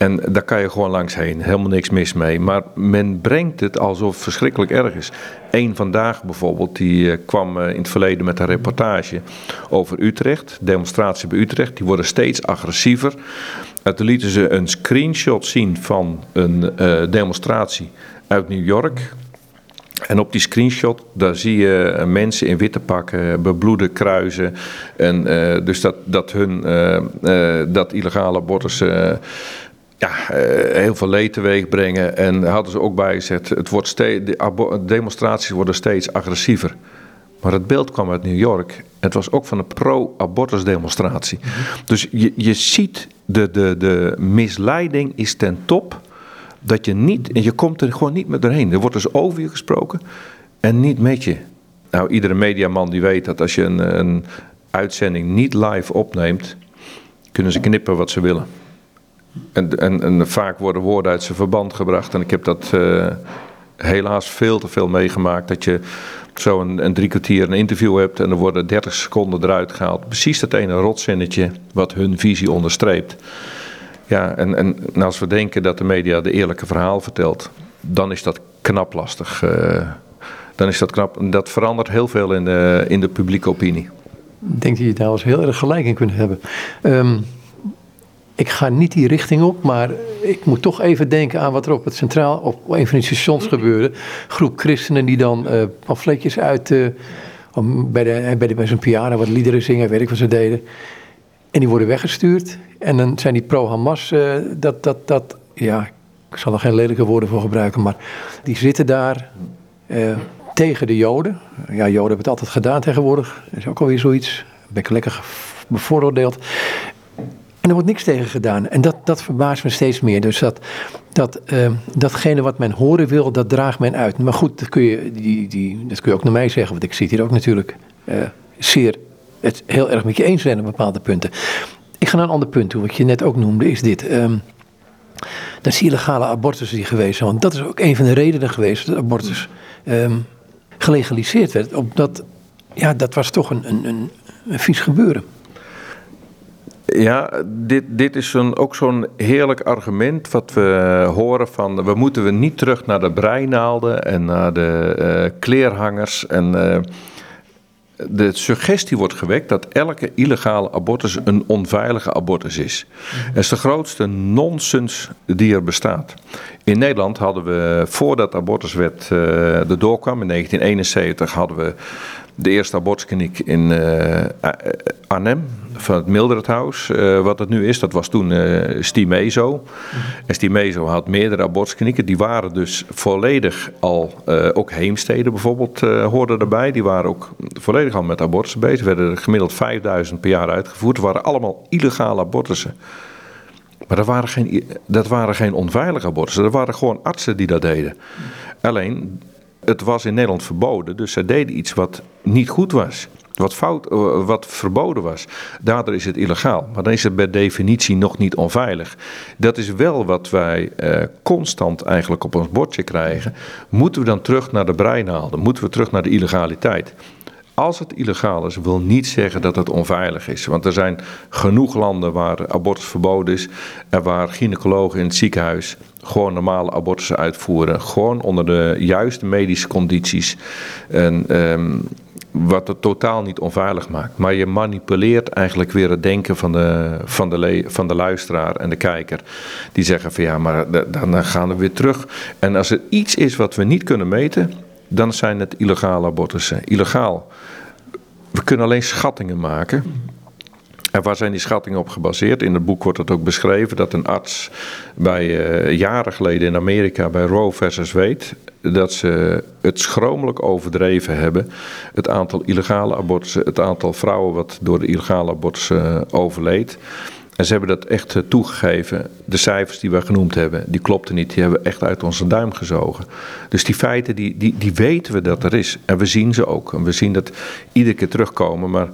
En daar kan je gewoon langs heen. Helemaal niks mis mee. Maar men brengt het alsof het verschrikkelijk erg is. Eén vandaag bijvoorbeeld, die kwam in het verleden met een reportage over Utrecht. Demonstratie bij Utrecht. Die worden steeds agressiever. En toen lieten ze een screenshot zien van een uh, demonstratie uit New York. En op die screenshot, daar zie je mensen in witte pakken, bebloede kruisen. En dus dat, dat hun, dat illegale abortus ja, heel veel leed teweeg brengen. En hadden ze ook bij gezegd, het wordt steeds, de demonstraties worden steeds agressiever. Maar het beeld kwam uit New York. Het was ook van een pro-abortus demonstratie. Dus je, je ziet, de, de, de misleiding is ten top. Dat je niet, en je komt er gewoon niet meer doorheen. Er wordt dus over je gesproken en niet met je. Nou, iedere mediaman die weet dat als je een, een uitzending niet live opneemt, kunnen ze knippen wat ze willen. En, en, en vaak worden woorden uit zijn verband gebracht. En ik heb dat uh, helaas veel te veel meegemaakt. Dat je zo een, een drie kwartier een interview hebt en er worden 30 seconden eruit gehaald. Precies dat ene rotzinnetje wat hun visie onderstreept. Ja, en, en als we denken dat de media de eerlijke verhaal vertelt, dan is dat knap lastig. Uh, dan is dat knap. Dat verandert heel veel in de, in de publieke opinie. Ik denk dat je daar eens heel erg gelijk in kunt hebben. Um, ik ga niet die richting op, maar ik moet toch even denken aan wat er op het centraal, op een van die stations gebeurde. Groep christenen die dan uh, pamfletjes uit, uh, bij, de, bij, de, bij piano wat liederen zingen, weet ik wat ze deden. En die worden weggestuurd. En dan zijn die pro-Hamas, dat, dat, dat, ja, ik zal er geen lelijke woorden voor gebruiken, maar die zitten daar tegen de Joden. Ja, Joden hebben het altijd gedaan tegenwoordig. Dat is ook alweer zoiets. Ben ik lekker bevooroordeeld. En er wordt niks tegen gedaan. En dat, dat verbaast me steeds meer. Dus dat, dat, uh, datgene wat men horen wil, dat draagt men uit. Maar goed, dat kun je, die, die, dat kun je ook naar mij zeggen. Want ik zit hier ook natuurlijk uh, zeer het heel erg met je eens zijn op bepaalde punten. Ik ga naar een ander punt toe. Wat je net ook noemde, is dit. Um, dat is illegale abortus die geweest zijn. Want dat is ook een van de redenen geweest dat abortus um, gelegaliseerd werd. Omdat, ja, dat was toch een, een, een, een vies gebeuren. Ja, dit, dit is een, ook zo'n heerlijk argument wat we horen van... we moeten we niet terug naar de breinaalden en naar de uh, kleerhangers. En uh, de suggestie wordt gewekt dat elke illegale abortus een onveilige abortus is. Dat is de grootste nonsens die er bestaat. In Nederland hadden we, voordat abortuswet uh, erdoor kwam, in 1971 hadden we de eerste abortuskliniek in uh, Arnhem van het Mildredhuis. Uh, wat het nu is, dat was toen Stimezo. Mm En Stimezo had meerdere abortusklinieken. Die waren dus volledig al, ook heemsteden bijvoorbeeld hoorden erbij. Die waren ook volledig al met abortussen bezig. Er werden gemiddeld 5000 per jaar uitgevoerd. Het waren allemaal illegale abortussen. Maar dat waren geen, dat waren geen onveilige abortussen. Dat waren gewoon artsen die dat deden. Alleen, het was in Nederland verboden. Dus zij deden iets wat niet goed was. Wat, fout, eh, wat verboden was. Daardoor is het illegaal. Maar dan is het per definitie nog niet onveilig. Dat is wel wat wij eh, constant eigenlijk op ons bordje krijgen. Moeten we dan terug naar de breinaalden? Moeten we terug naar de illegaliteit? Als het illegaal is, wil niet zeggen dat het onveilig is. Want er zijn genoeg landen waar abortus verboden is. En waar gynaecologen in het ziekenhuis gewoon normale abortussen uitvoeren. Gewoon onder de juiste medische condities. En um, wat het totaal niet onveilig maakt. Maar je manipuleert eigenlijk weer het denken van de, van de, van de luisteraar en de kijker. Die zeggen van ja, maar dan gaan we weer terug. En als er iets is wat we niet kunnen meten, dan zijn het illegale abortussen. Illegaal. We kunnen alleen schattingen maken. En waar zijn die schattingen op gebaseerd? In het boek wordt het ook beschreven dat een arts bij uh, jaren geleden in Amerika bij Roe versus Wade dat ze het schromelijk overdreven hebben. Het aantal illegale abortussen, het aantal vrouwen wat door de illegale abortussen uh, overleed. En ze hebben dat echt uh, toegegeven. De cijfers die we genoemd hebben, die klopten niet. Die hebben we echt uit onze duim gezogen. Dus die feiten, die, die, die weten we dat er is. En we zien ze ook. En we zien dat iedere keer terugkomen. Maar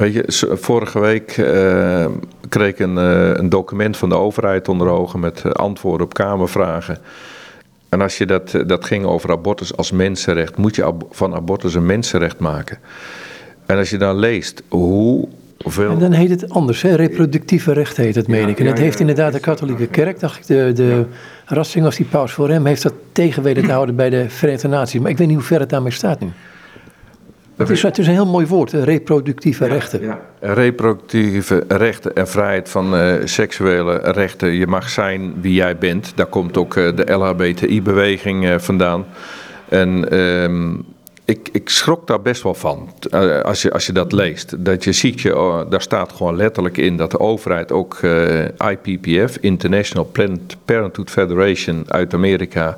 Weet je, vorige week uh, kreeg ik een, uh, een, document van de overheid onder ogen met uh, antwoorden op Kamervragen. En als je dat, dat ging over abortus als mensenrecht, moet je ab van abortus een mensenrecht maken. En als je dan leest hoe Hoeveel... En dan heet het anders, hè? reproductieve recht heet het, meen ik. En dat heeft inderdaad de katholieke kerk, dacht ik, de, de Rassing als die paus voor hem, heeft dat tegen weten te houden bij de Verenigde Naties. Maar ik weet niet hoe ver het daarmee staat nu. Het is, het is, een heel mooi woord, reproductieve rechten. Ja, Reproductieve rechten en vrijheid van uh, seksuele rechten. Je mag zijn wie jij bent. Daar komt ook uh, de LHBTI-beweging uh, vandaan. En uh, ik, ik schrok daar best wel van als, je, als je dat leest. Dat je ziet, je, oh, daar staat gewoon letterlijk in dat de overheid ook IPPF, International Planned Parenthood Federation uit Amerika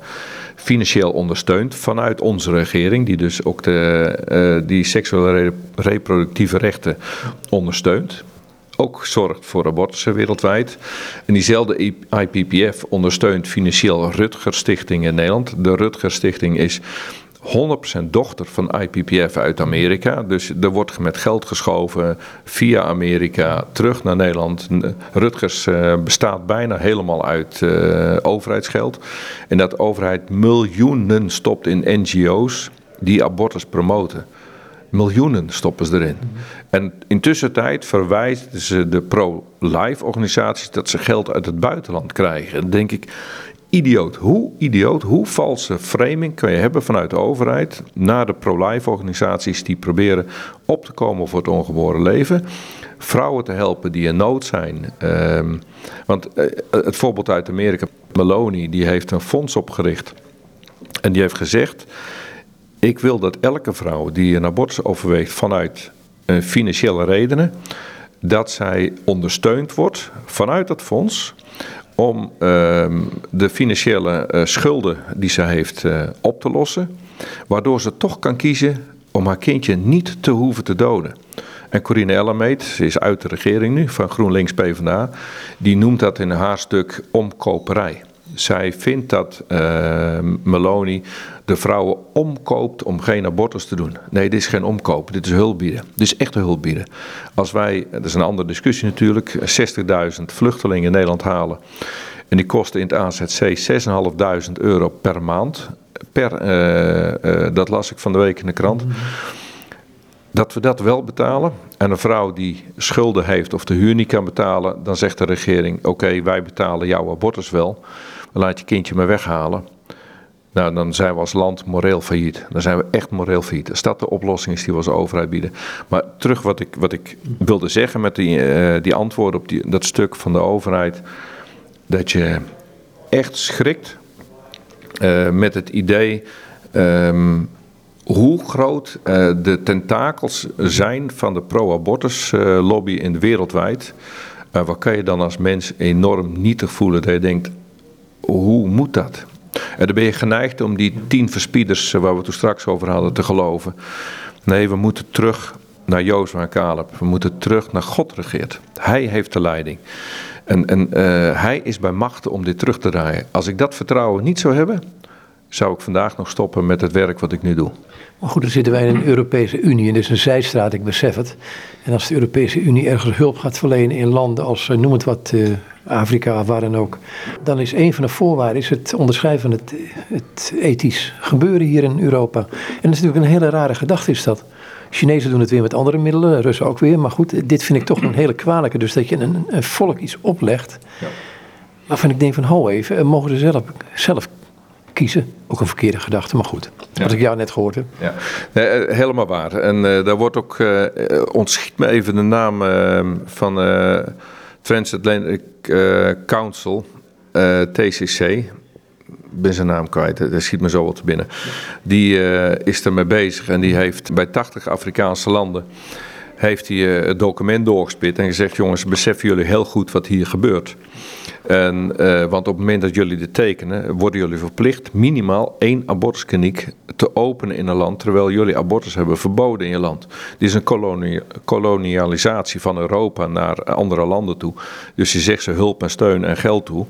financieel ondersteunt vanuit onze regering, die dus ook de, uh, die seksuele reproductieve rechten ondersteunt. Ook zorgt voor abortussen wereldwijd. En diezelfde IPPF ondersteunt financieel Rutger Stichting in Nederland. De Rutger Stichting is 100% dochter van IPPF uit Amerika. Dus er wordt met geld geschoven via Amerika terug naar Nederland. Rutgers uh, bestaat bijna helemaal uit uh, overheidsgeld. En dat overheid miljoenen stopt in NGO's die abortus promoten. Miljoenen stoppen ze erin. En intussen tijd verwijzen ze de pro-life organisaties dat ze geld uit het buitenland krijgen. Denk ik, idioot. Hoe idioot, hoe valse framing kan je hebben vanuit de overheid naar de pro-life organisaties die proberen op te komen voor het ongeboren leven. vrouwen te helpen die in nood zijn. Ehm, want eh, het voorbeeld uit Amerika, Maloney, die heeft een fonds opgericht. En die heeft gezegd, ik wil dat elke vrouw die een abortus overweegt vanuit uh, financiële redenen, dat zij ondersteund wordt vanuit dat fonds om ehm, de financiële uh, schulden die ze heeft uh, op te lossen, waardoor ze toch kan kiezen om haar kindje niet te hoeven te doden. En Corine Ellemeet, ze is uit de regering nu van GroenLinks PvdA, die noemt dat in haar stuk omkoperij. Zij vindt dat uh, Meloni de vrouwen omkoopt om geen abortus te doen. Nee, dit is geen omkoop, dit is hulp bieden. Dit is echt hulp bieden. Als wij, dat is een andere discussie natuurlijk, 60.000 vluchtelingen in Nederland halen. En die kosten in het AZC 6.500 euro per maand. Per, uh, uh, dat las ik van de week in de krant. Dat we dat wel betalen. En een vrouw die schulden heeft of de huur niet kan betalen, dan zegt de regering: Oké, wij betalen jouw abortus wel. Laat je kindje maar weghalen. Nou, dan zijn we als land moreel failliet. Dan zijn we echt moreel failliet. Als dat de oplossing is die we als overheid bieden. Maar terug wat ik, wat ik wilde zeggen met die, uh, die antwoorden op die, dat stuk van de overheid. Dat je echt schrikt uh, met het idee um, hoe groot uh, de tentakels zijn van de pro-abortus lobby in wereldwijd. waar kan je dan als mens enorm nietig voelen dat je denkt, hoe moet dat? En dan ben je geneigd om die tien verspieders eh, waar we toen straks over hadden te geloven. Nee, we moeten terug naar Jozua en Caleb. We moeten terug naar God regeert. Hij heeft de leiding. En, en uh, hij is bij machten om dit terug te draaien. Als ik dat vertrouwen niet zou hebben, zou ik vandaag nog stoppen met het werk wat ik nu doe. Maar goed, dan zitten wij in een Europese Unie en dit is een zijstraat, ik besef het. En als de Europese Unie ergens hulp gaat verlenen in landen als, eh, noem het wat, uh, Afrika, waar dan ook. Dan is een van de voorwaarden is het onderschrijven van het, het ethisch gebeuren hier in Europa. En dat is natuurlijk een hele rare gedachte is dat. Chinezen doen het weer met andere middelen, Russen ook weer. Maar goed, dit vind ik toch een hele kwalijke. Dus dat je een, een volk iets oplegt. Ja. Waarvan ik denk van, ho even, eh, mogen ze zelf, zelf kiezen. Ook een verkeerde gedachte, maar goed. Ja. Wat ik jou net gehoord heb. Ja, nee, eh, helemaal waar. En uh, daar wordt ook, uh, ontschiet me even de naam uh, van Transatlantic Council, TCC. Ik ben zijn naam kwijt, dat schiet me zo wat binnen. Die is ermee bezig en die heeft bij 80 Afrikaanse landen heeft hij het document doorgespit en gezegd: jongens, beseffen jullie heel goed wat hier gebeurt. En, uh, want op het moment dat jullie dit tekenen, worden jullie verplicht minimaal één abortuskliniek te openen in een land, terwijl jullie abortus hebben verboden in je land. Dit is een kolonialisatie van Europa naar andere landen toe. Dus je zegt ze hulp en steun en geld toe,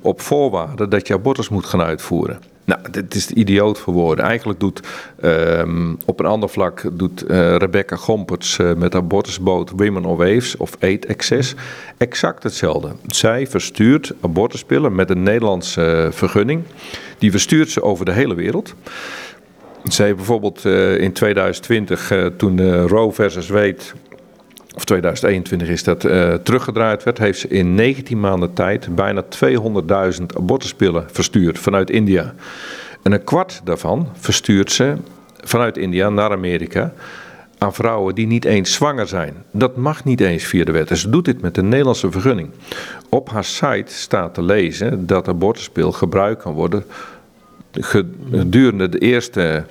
op voorwaarde dat je abortus moet gaan uitvoeren. Nou, dit is idioot voor woorden. Eigenlijk doet um, op een ander vlak doet uh, Rebecca Gomperts uh, met abortusboot Women of Waves of Aid Access exact hetzelfde. Zij verstuurt abortuspillen met een Nederlandse uh, vergunning. Die verstuurt ze over de hele wereld. Zij heeft bijvoorbeeld in 2020, toen Roe versus Wade of 2021 is dat, teruggedraaid werd, heeft ze in 19 maanden tijd bijna 200.000 abortuspillen verstuurd vanuit India. En een kwart daarvan verstuurt ze vanuit India naar Amerika aan vrouwen die niet eens zwanger zijn. Dat mag niet eens via de wet. En ze doet dit met een Nederlandse vergunning. Op haar site staat te lezen dat abortuspil gebruikt kan worden gedurende de eerste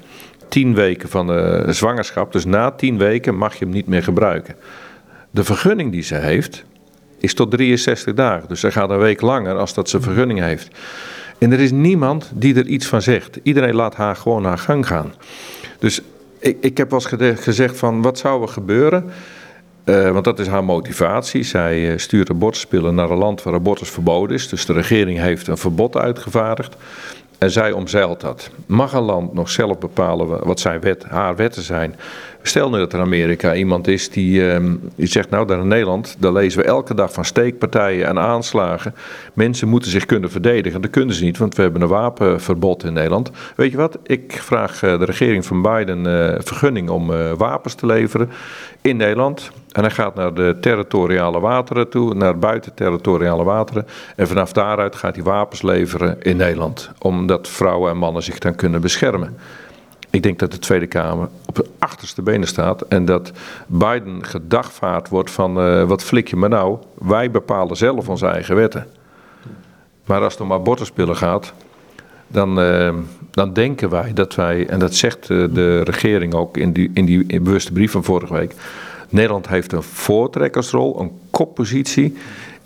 tien weken van de zwangerschap. Dus na tien weken mag je hem niet meer gebruiken. De vergunning die ze heeft is tot 63 dagen. Dus ze gaat een week langer als dat ze vergunning heeft. En er is niemand die er iets van zegt. Iedereen laat haar gewoon haar gang gaan. Dus ik, ik heb wel eens gezegd van wat zou er gebeuren... Uh, want dat is haar motivatie. Zij uh, stuurt abortuspillen naar een land waar abortus verboden is. Dus de regering heeft een verbod uitgevaardigd. En zij omzeilt dat. Mag een land nog zelf bepalen wat zijn wet, haar wetten zijn? Stel nu dat er in Amerika iemand is die, um, die zegt, nou daar in Nederland, daar lezen we elke dag van steekpartijen en aanslagen. Mensen moeten zich kunnen verdedigen. Dat kunnen ze niet, want we hebben een wapenverbod in Nederland. Weet je wat, ik vraag uh, de regering van Biden uh, vergunning om uh, wapens te leveren in Nederland. En hij gaat naar de territoriale wateren toe, naar buitenterritoriale wateren. En vanaf daaruit gaat hij wapens leveren in Nederland. Omdat vrouwen en mannen zich dan kunnen beschermen. Ik denk dat de Tweede Kamer op de achterste benen staat en dat Biden gedagvaard wordt van uh, wat flik je maar nou, wij bepalen zelf onze eigen wetten. Maar als het om abortuspillen gaat, dan, uh, dan denken wij dat wij, en dat zegt de regering ook in die, in die bewuste brief van vorige week, Nederland heeft een voortrekkersrol, een koppositie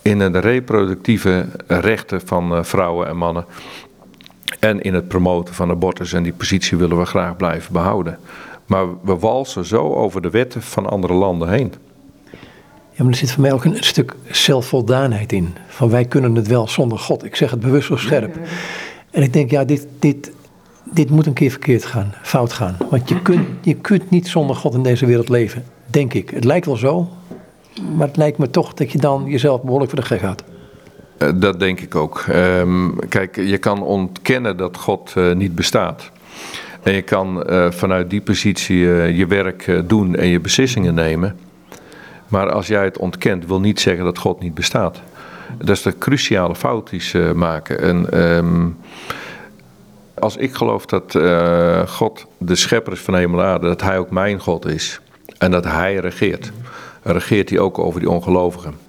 in de reproductieve rechten van vrouwen en mannen. En in het promoten van abortus. En die positie willen we graag blijven behouden. Maar we walsen zo over de wetten van andere landen heen. Ja, maar er zit voor mij ook een, stuk zelfvoldaanheid in. Van wij kunnen het wel zonder God. Ik zeg het bewust zo scherp. En ik denk, ja, dit, dit, dit moet een keer verkeerd gaan, fout gaan. Want je kunt, je kunt niet zonder God in deze wereld leven, denk ik. Het lijkt wel zo, maar het lijkt me toch dat je dan jezelf behoorlijk voor de gek gaat. Eh, dat denk ik ook. Ehm, kijk, je kan ontkennen dat God uh, niet bestaat. En je kan uh, vanuit die positie je werk doen en je beslissingen nemen. Maar als jij het ontkent, wil niet zeggen dat God niet bestaat. Dat is de cruciale fout die ze maken. En um, als ik geloof dat God de schepper is van hemel en aarde, dat hij ook mijn God is. En dat hij regeert. Regeert hij ook over die ongelovigen.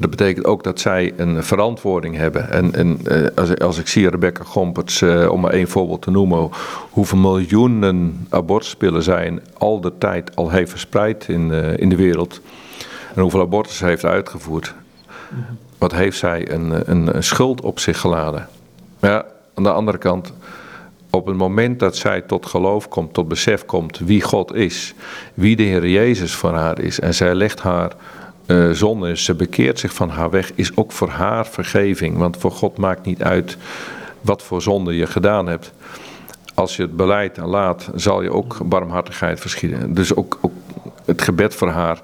Dat betekent ook dat zij een verantwoording hebben. En, en eh, als, als, ik zie Rebecca Gomperts, uh, om maar één voorbeeld te noemen, hoeveel miljoenen abortuspillen zijn al de tijd al heeft verspreid in, uh, in de wereld. En hoeveel abortus heeft uitgevoerd. Wat heeft zij een, een, een schuld op zich geladen. Maar ja, aan de andere kant, op het moment dat zij tot geloof komt, tot besef komt wie God is, wie de Heer Jezus voor haar is, en zij legt haar uh, zonde, ze bekeert zich van haar weg, is ook voor haar vergeving. Want voor God maakt niet uit wat voor zonde je gedaan hebt. Als je het beleid en laat, zal je ook barmhartigheid verschieten. Dus ook, ook het gebed voor haar,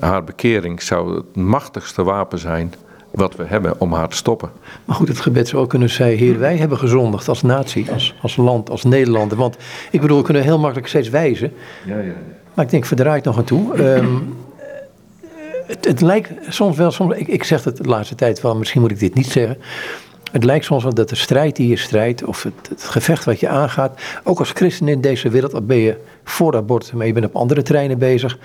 haar bekering, zou het machtigste wapen zijn wat we hebben om haar te stoppen. Maar goed, het gebed zou ook kunnen zijn, Heer, wij hebben gezondigd als natie, als, als land, als Nederlander. Want ik bedoel, we kunnen heel makkelijk steeds wijzen. Ja, ja. Maar ik denk, verdraait nog aan toe. Um, het, het, lijkt soms wel, soms, ik, ik zeg het de laatste tijd wel, misschien moet ik dit niet zeggen. Het lijkt soms wel dat de strijd die je strijdt, of het, het, gevecht wat je aangaat, ook als christen in deze wereld, al ben je voor abortus, maar je bent op andere terreinen bezig.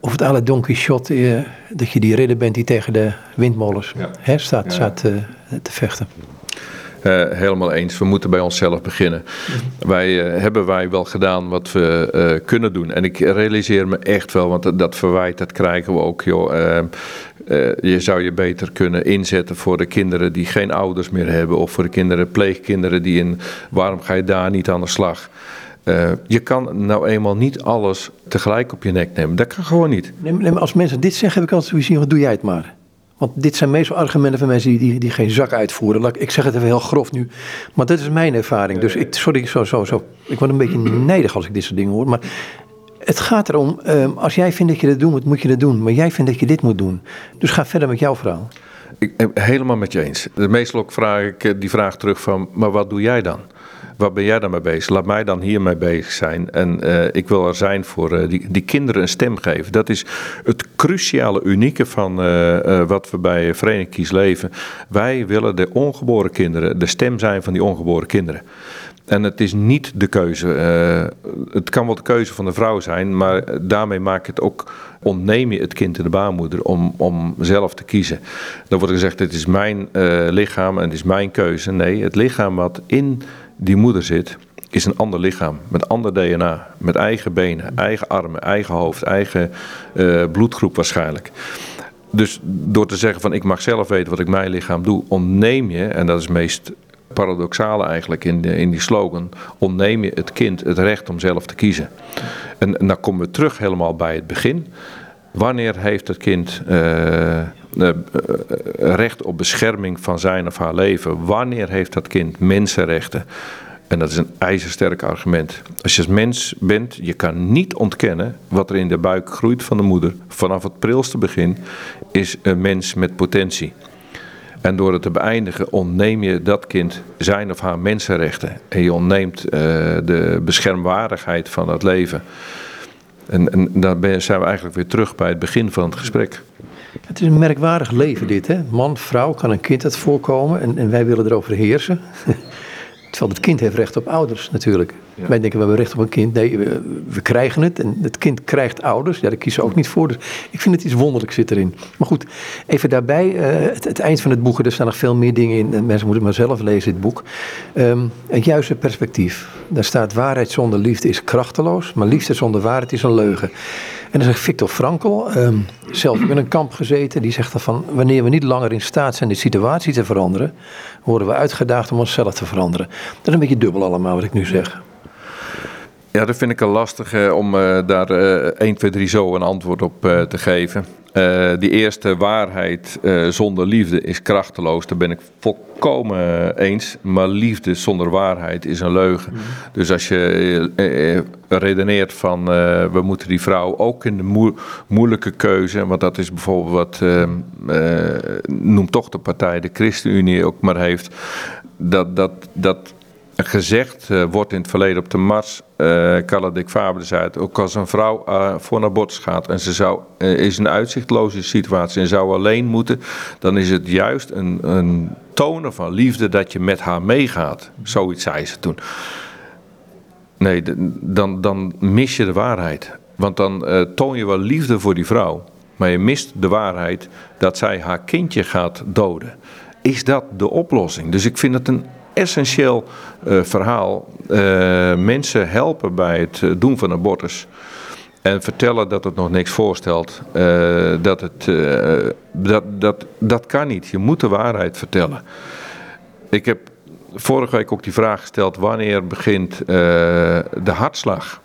Of het alle Don Quixote, eh, dat je die ridder bent die tegen de windmolens hè, staat, staat uh, te vechten. Uh, helemaal eens. We moeten bij onszelf beginnen. Wij uh, hebben wij wel gedaan wat we uh, kunnen doen. En ik realiseer me echt wel, want dat, verwijt, dat krijgen we ook. Joh. je zou je beter kunnen inzetten voor de kinderen die geen ouders meer hebben. Of voor de kinderen, pleegkinderen die in. Waarom ga je daar niet aan de slag? je kan nou eenmaal niet alles tegelijk op je nek nemen. Dat kan gewoon niet. Nee, als mensen dit zeggen, heb ik altijd zoiets wat doe jij het maar. Want dit zijn meestal argumenten van mensen die, die, die geen zak uitvoeren. Ik zeg het even heel grof nu, maar dat is mijn ervaring. Dus ik, sorry, zo, zo, zo. Ik word een beetje nijdig als ik dit soort dingen hoor. Maar het gaat erom, um, als jij vindt dat je dat doen moet, moet je dat doen. Maar jij vindt dat je dit moet doen. Dus ga verder met jouw verhaal. Ik, helemaal met je eens. Meestal ook vraag ik eh, die vraag terug van, maar wat doe jij dan? Wat ben jij dan mee bezig? Laat mij dan hiermee bezig zijn. En uh, ik wil er zijn voor uh, die, die kinderen een stem geven. Dat is het cruciale, unieke van uh, wat we bij Vereniging Kies Leven. Wij willen de ongeboren kinderen de stem zijn van die ongeboren kinderen. En het is niet de keuze. het kan wel de keuze van de vrouw zijn, maar daarmee maak je het ook. Ontneem je het kind in de baarmoeder om, om zelf te kiezen. Dan wordt gezegd: dit is mijn lichaam en het is mijn keuze. Nee, het lichaam wat in die moeder zit, is een ander lichaam. Met ander DNA. Met eigen benen, eigen armen, eigen hoofd, eigen uh, bloedgroep waarschijnlijk. Dus door te zeggen van ik mag zelf weten wat ik mijn lichaam doe, ontneem je, en dat is het meest paradoxale eigenlijk in, de, in die slogan, ontneem je het kind het recht om zelf te kiezen. En, en dan komen we terug helemaal bij het begin. Wanneer heeft het kind uh, uh, recht op bescherming van zijn of haar leven? Wanneer heeft dat kind mensenrechten? En dat is een ijzersterk argument. Als je als mens bent, je kan niet ontkennen wat er in de buik groeit van de moeder. Vanaf het prilste begin is een mens met potentie. En door het te beëindigen ontneem je dat kind zijn of haar mensenrechten. En je ontneemt de beschermwaardigheid van het leven. En, en daar zijn we eigenlijk weer terug bij het begin van het gesprek. Het is een merkwaardig leven dit, hè? Man, vrouw, kan een kind het voorkomen en, en wij willen erover heersen. <laughs> Terwijl het kind heeft recht op ouders natuurlijk. Wij denken, we hebben recht op een kind. Nee, we, krijgen het en het kind krijgt ouders. Ja, daar kiezen ze ook niet voor. Dus ik vind het iets wonderlijks zit erin. Maar goed, even daarbij, uh, het, eind van het boek, er staan nog veel meer dingen in. En mensen moeten maar zelf lezen, dit boek. Um, het juiste perspectief. Daar staat, waarheid zonder liefde is krachteloos, maar liefde zonder waarheid is een leugen. En dan zegt Victor Frankl, um, zelf in een kamp gezeten, die zegt dan van, wanneer we niet langer in staat zijn de situatie te veranderen, worden we uitgedaagd om onszelf te veranderen. Dat is een beetje dubbel allemaal wat ik nu zeg. Ja, dat vind ik een lastig om uh, daar uh, 1, 2, 3 zo een antwoord op uh, te geven. Uh, die eerste waarheid zonder liefde is krachteloos. Daar ben ik volkomen eens. Maar liefde zonder waarheid is een leugen. Mm. Dus als je redeneert van we moeten die vrouw ook in de moe moeilijke keuze. Want dat is bijvoorbeeld wat noemt toch de partij, de ChristenUnie ook maar heeft. Dat, dat, dat gezegd uh, wordt in het verleden op de Mars, uh, Dick Faber zei het, ook als een vrouw uh, voor een abortus gaat en ze zou, is een uitzichtloze situatie en zou alleen moeten, dan is het juist een, een tonen van liefde dat je met haar meegaat. Zoiets zei ze toen. Nee, dan, dan mis je de waarheid. Want dan toon je wel liefde voor die vrouw, maar je mist de waarheid dat zij haar kindje gaat doden. Is dat de oplossing? Dus ik vind het een essentieel uh, verhaal. Uh, mensen helpen bij het eh, doen van abortus. En vertellen dat het nog niks voorstelt. Dat, het, dat, dat, dat kan niet. Je moet de waarheid vertellen. Ik heb vorige week ook die vraag gesteld: wanneer begint de hartslag?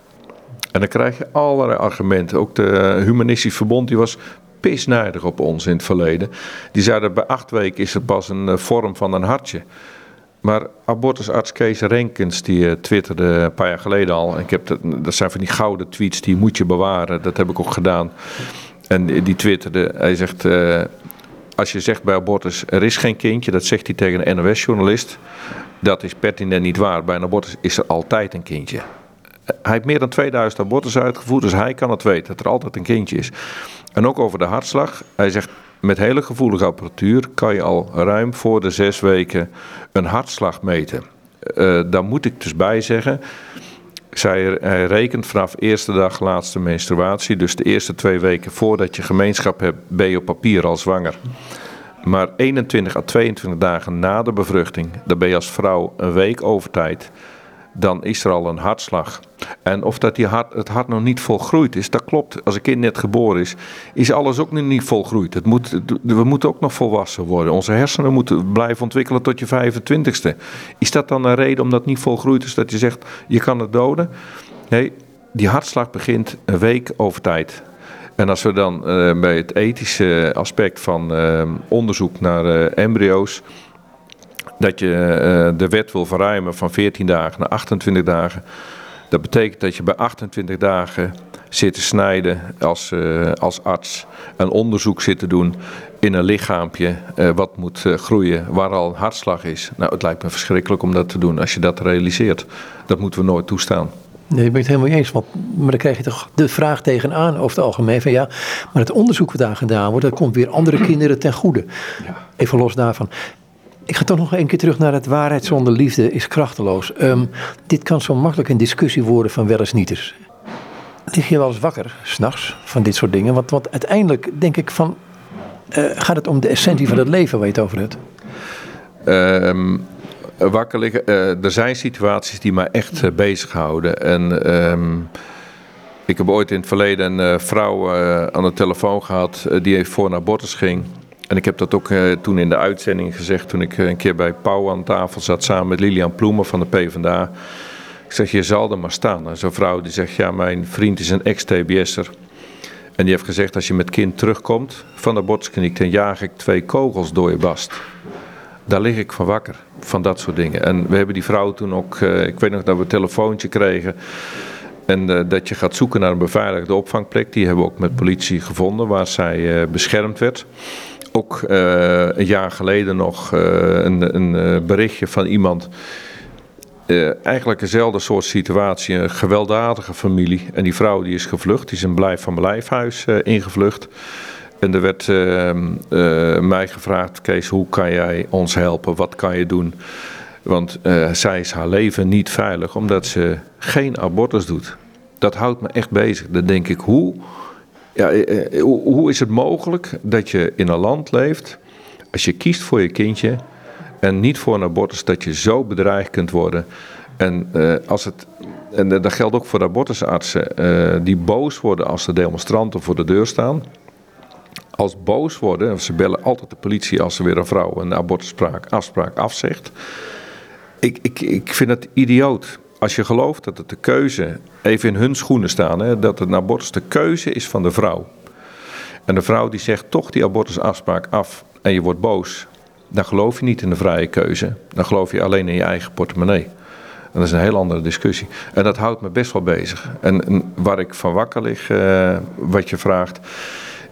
En dan krijg je allerlei argumenten. Ook de Humanistisch Verbond die was pisnijdig op ons in het verleden. Die zei dat bij acht weken is er pas een vorm van een hartje. Maar abortusarts Kees Renkens, die uh, twitterde een paar jaar geleden al. Ik heb dat, zijn van die gouden tweets, die moet je bewaren. Dat heb ik ook gedaan. En die twitterde, hij zegt... Uh, als je zegt bij abortus, er is geen kindje, dat zegt hij tegen een NOS-journalist. Dat is pertinent niet waar. Bij een abortus is er altijd een kindje. Hij heeft meer dan 2000 abortus uitgevoerd, dus hij kan het weten dat er altijd een kindje is. En ook over de hartslag. Hij zegt, met hele gevoelige apparatuur kan je al ruim voor de zes weken een hartslag meten. Uh, daar moet ik dus bij zeggen. Zij rekent vanaf eerste dag laatste menstruatie. Dus de eerste twee weken voordat je gemeenschap hebt, ben je op papier al zwanger. Maar 21 à 22 dagen na de bevruchting, dan ben je als vrouw een week over tijd dan is er al een hartslag. En of dat hart, het hart nog niet volgroeid is, dat klopt. Als een kind net geboren is, is alles ook nog niet volgroeid. Het moet, we moeten ook nog volwassen worden. Onze hersenen moeten blijven ontwikkelen tot je 25ste. Is dat dan een reden omdat het niet volgroeid is, dat je zegt, je kan het doden? Nee, die hartslag begint een week over tijd. En als we dan uh, bij het ethische aspect van uh, onderzoek naar uh, embryo's dat je de wet wil verruimen van 14 dagen naar 28 dagen. Dat betekent dat je bij 28 dagen zit te snijden als, uh, als arts. Een onderzoek zit te doen in een lichaampje uh, wat moet groeien waar al een hartslag is. Nou, het lijkt me verschrikkelijk om dat te doen als je dat realiseert. Dat moeten we nooit toestaan. Nee, ik ben het helemaal eens. Want, maar dan krijg je toch de vraag tegenaan over het algemeen van ja, maar het onderzoek wat daar gedaan wordt, dat komt weer andere kinderen ten goede. Ja. Even los daarvan. Ik ga toch nog een keer terug naar het waarheid zonder liefde is krachteloos. Um, dit kan zo makkelijk een discussie worden van wel eens nieters. Lig je wel eens wakker, s'nachts, van dit soort dingen? Want, want uiteindelijk denk ik van, uh, gaat het om de essentie van het leven waar je het over hebt? Um, wakker liggen, uh, er zijn situaties die mij echt uh, bezighouden. En um, ik heb ooit in het verleden een vrouw aan de telefoon gehad die voor een abortus ging. En ik heb dat ook uh, toen in de uitzending gezegd, toen ik uh, een keer bij Pauw aan tafel zat samen met Lilian Ploemen van de PvdA. Ik zeg, je zal er maar staan. En zo'n vrouw die zegt, ja, mijn vriend is een ex-TBS'er. En die heeft gezegd, als je met kind terugkomt van de botskliniek, dan jaag ik twee kogels door je bast. Daar lig ik van wakker, van dat soort dingen. En we hebben die vrouw toen ook, uh, ik weet nog dat we een telefoontje kregen. En dat je gaat zoeken naar een beveiligde opvangplek. Die hebben we ook met politie gevonden, waar zij beschermd werd ook uh, een jaar geleden nog uh, een, een uh, berichtje van iemand. eigenlijk dezelfde soort situatie, een gewelddadige familie. En die vrouw die is gevlucht, die is een blijf van blijfhuis ingevlucht. En er werd mij gevraagd, Kees, hoe kan jij ons helpen? Wat kan je doen? Want uh, zij is haar leven niet veilig omdat ze geen abortus doet. Dat houdt me echt bezig. Dan denk ik, hoe, ja, hoe, hoe is het mogelijk dat je in een land leeft, als je kiest voor je kindje en niet voor een abortus, dat je zo bedreigd kunt worden. En, uh, als het, en dat geldt ook voor de abortusartsen, die boos worden als de demonstranten voor de deur staan als boos worden, ze bellen altijd de politie als er weer een vrouw een abortusafspraak afzegt. Ik, ik, ik vind het idioot. Als je gelooft dat het de keuze, even in hun schoenen staan, hè, dat een abortus de keuze is van de vrouw. En de vrouw die zegt toch die abortusafspraak af en je wordt boos, dan geloof je niet in de vrije keuze. Dan geloof je alleen in je eigen portemonnee. En dat is een heel andere discussie. En dat houdt me best wel bezig. En, waar ik van wakker lig, uh, wat je vraagt,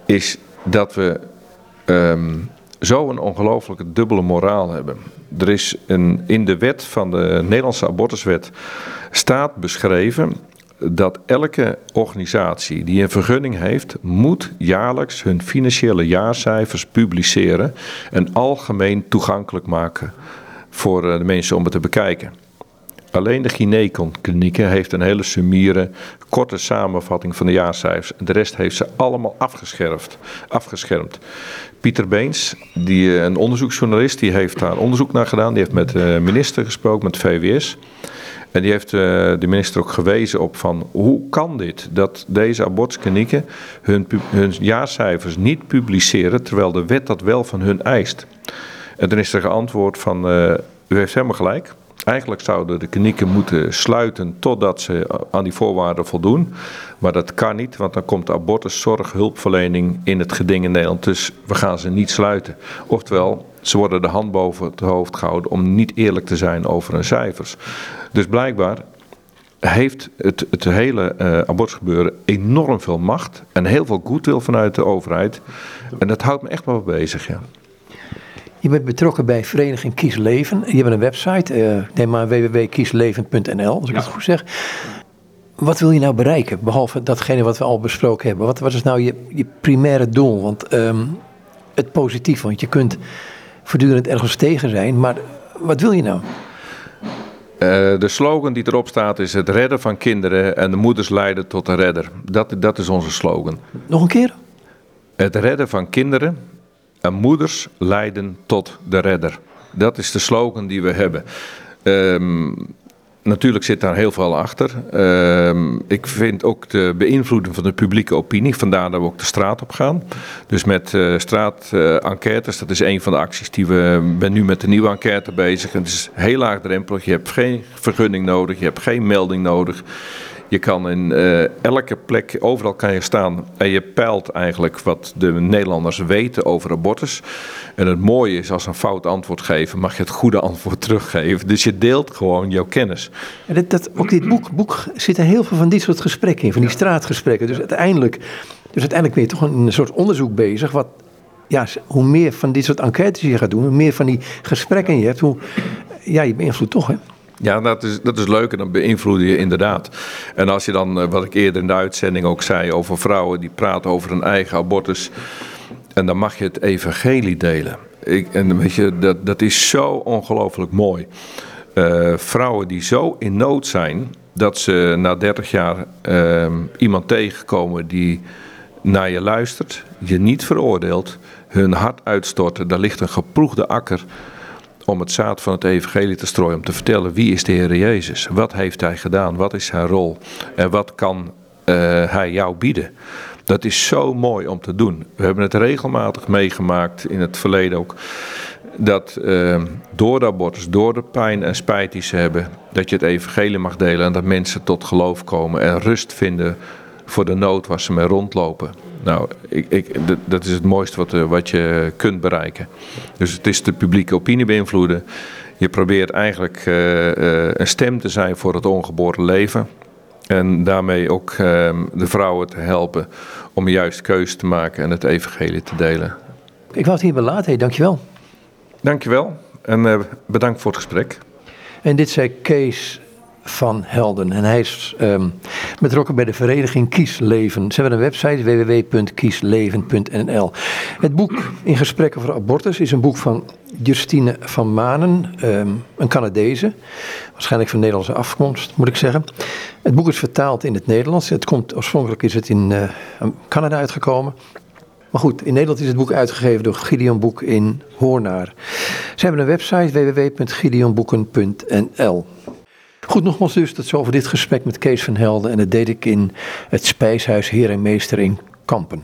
is dat we um, zo een ongelooflijke dubbele moraal hebben. Er is een, in de wet van de Nederlandse abortuswet staat beschreven dat elke organisatie die een vergunning heeft, moet jaarlijks hun financiële jaarcijfers publiceren en algemeen toegankelijk maken voor eh, de mensen om het te bekijken. Alleen de Ginecon-klinieken heeft een hele summiere, korte samenvatting van de jaarcijfers. De rest heeft ze allemaal afgeschermd. afgeschermd. Pieter Beens, die, eh, een onderzoeksjournalist, die heeft daar onderzoek naar gedaan. Die heeft met de minister gesproken, met VWS. En die heeft eh, de minister ook gewezen op van hoe kan dit dat deze abortusklinieken hun, hun jaarcijfers niet publiceren terwijl de wet dat wel van hun eist. En dan is er geantwoord van u heeft helemaal gelijk. Eigenlijk zouden de klinieken moeten sluiten totdat ze aan die voorwaarden voldoen. Maar dat kan niet, want dan komt abortuszorg, hulpverlening in het geding in Nederland. Dus we gaan ze niet sluiten. Oftewel, ze worden de hand boven het hoofd gehouden om niet eerlijk te zijn over hun cijfers. Dus blijkbaar heeft het, het hele uh, abortusgebeuren enorm veel macht en heel veel goodwill vanuit de overheid. En dat houdt me echt wel bezig, ja. Je bent betrokken bij Vereniging Kies Leven. Je hebt een website, uh, neem maar www.kiesleven.nl, als ik het goed zeg. Wat wil je nou bereiken, behalve datgene wat we al besproken hebben? Wat, wat is nou je, je primaire doel? Want um, het positief, want je kunt voortdurend ergens tegen zijn, maar wat wil je nou? Uh, de slogan die erop staat is het redden van kinderen en de moeders leiden tot een redder. Dat, dat is onze slogan. Nog een keer? Het redden van kinderen en moeders leiden tot de redder. Dat is de slogan die we hebben. Um, natuurlijk zit daar heel veel achter. Um, ik vind ook de beïnvloeding van de publieke opinie, vandaar dat we ook de straat op gaan. Dus met uh, straatenquêtes, dat is een van de acties die we, ben nu met de nieuwe enquête bezig. het is heel laagdrempelig, je hebt geen vergunning nodig, je hebt geen melding nodig. Je kan in uh, elke plek, overal kan je staan en je peilt eigenlijk wat de Nederlanders weten over abortus. En het mooie is, als een fout antwoord geven, mag je het goede antwoord <laughs> teruggeven. Dus je deelt gewoon jouw kennis. En dat, dat, ook dit boek, boek zitten heel veel van dit soort gesprekken in, van die straatgesprekken. Dus uiteindelijk, dus uiteindelijk ben je toch een, een soort onderzoek bezig, wat ja, hoe meer van dit soort enquêtes je gaat doen, hoe meer van die gesprekken je hebt, hoe ja, je beïnvloedt toch, hè? Ja, dat is, dat is leuk en dat beïnvloed je inderdaad. En als je dan, eh, wat ik eerder in de uitzending ook zei, over vrouwen die praten over een eigen abortus. En dan mag je het evangelie delen. Ik, en weet je, dat, dat is zo ongelooflijk mooi. Uh, vrouwen die zo in nood zijn dat ze na 30 jaar uh, iemand tegenkomen die naar je luistert, je niet veroordeelt, hun hart uitstorten. Daar ligt een geproegde akker om het zaad van het evangelie te strooien, om te vertellen wie is de Heer Jezus, wat heeft Hij gedaan, wat is zijn rol en wat kan uh, Hij jou bieden. Dat is zo mooi om te doen. We hebben het regelmatig meegemaakt in het verleden ook. Dat uh, door de abortus, door de pijn en spijt die ze hebben, dat je het evangelie mag delen en dat mensen tot geloof komen en rust vinden voor de nood waar ze mee rondlopen. Nou, ik, ik, dat is het mooiste wat, eh, wat je kunt bereiken. Dus het is de publieke opinie beïnvloeden. Je probeert eigenlijk uh, uh, een stem te zijn voor het ongeboren leven. En daarmee ook uh, de vrouwen te helpen om een juiste keuze te maken en het evangelie te delen. Ik wou het hierbij laten. Hey, dankjewel. Dankjewel en bedankt voor het gesprek. En dit zei Kees van Helden. En hij is um, betrokken bij de vereniging Kiesleven. Ze hebben een website www.kiesleven.nl. Het boek In gesprek over abortus is een boek van Justine van Manen, ehm, een Canadese, waarschijnlijk van Nederlandse afkomst moet ik zeggen. Het boek is vertaald in het Nederlands. Het komt, oorspronkelijk is het in uh, Canada uitgekomen. Maar goed, in Nederland is het boek uitgegeven door Gideon Boek in Hoornaar. Ze hebben een website www.gideonboeken.nl. Goed, nogmaals dus, dat zo over dit gesprek met Kees van Helden. En dat deed ik in het Spijshuis Heer en Meester in Kampen.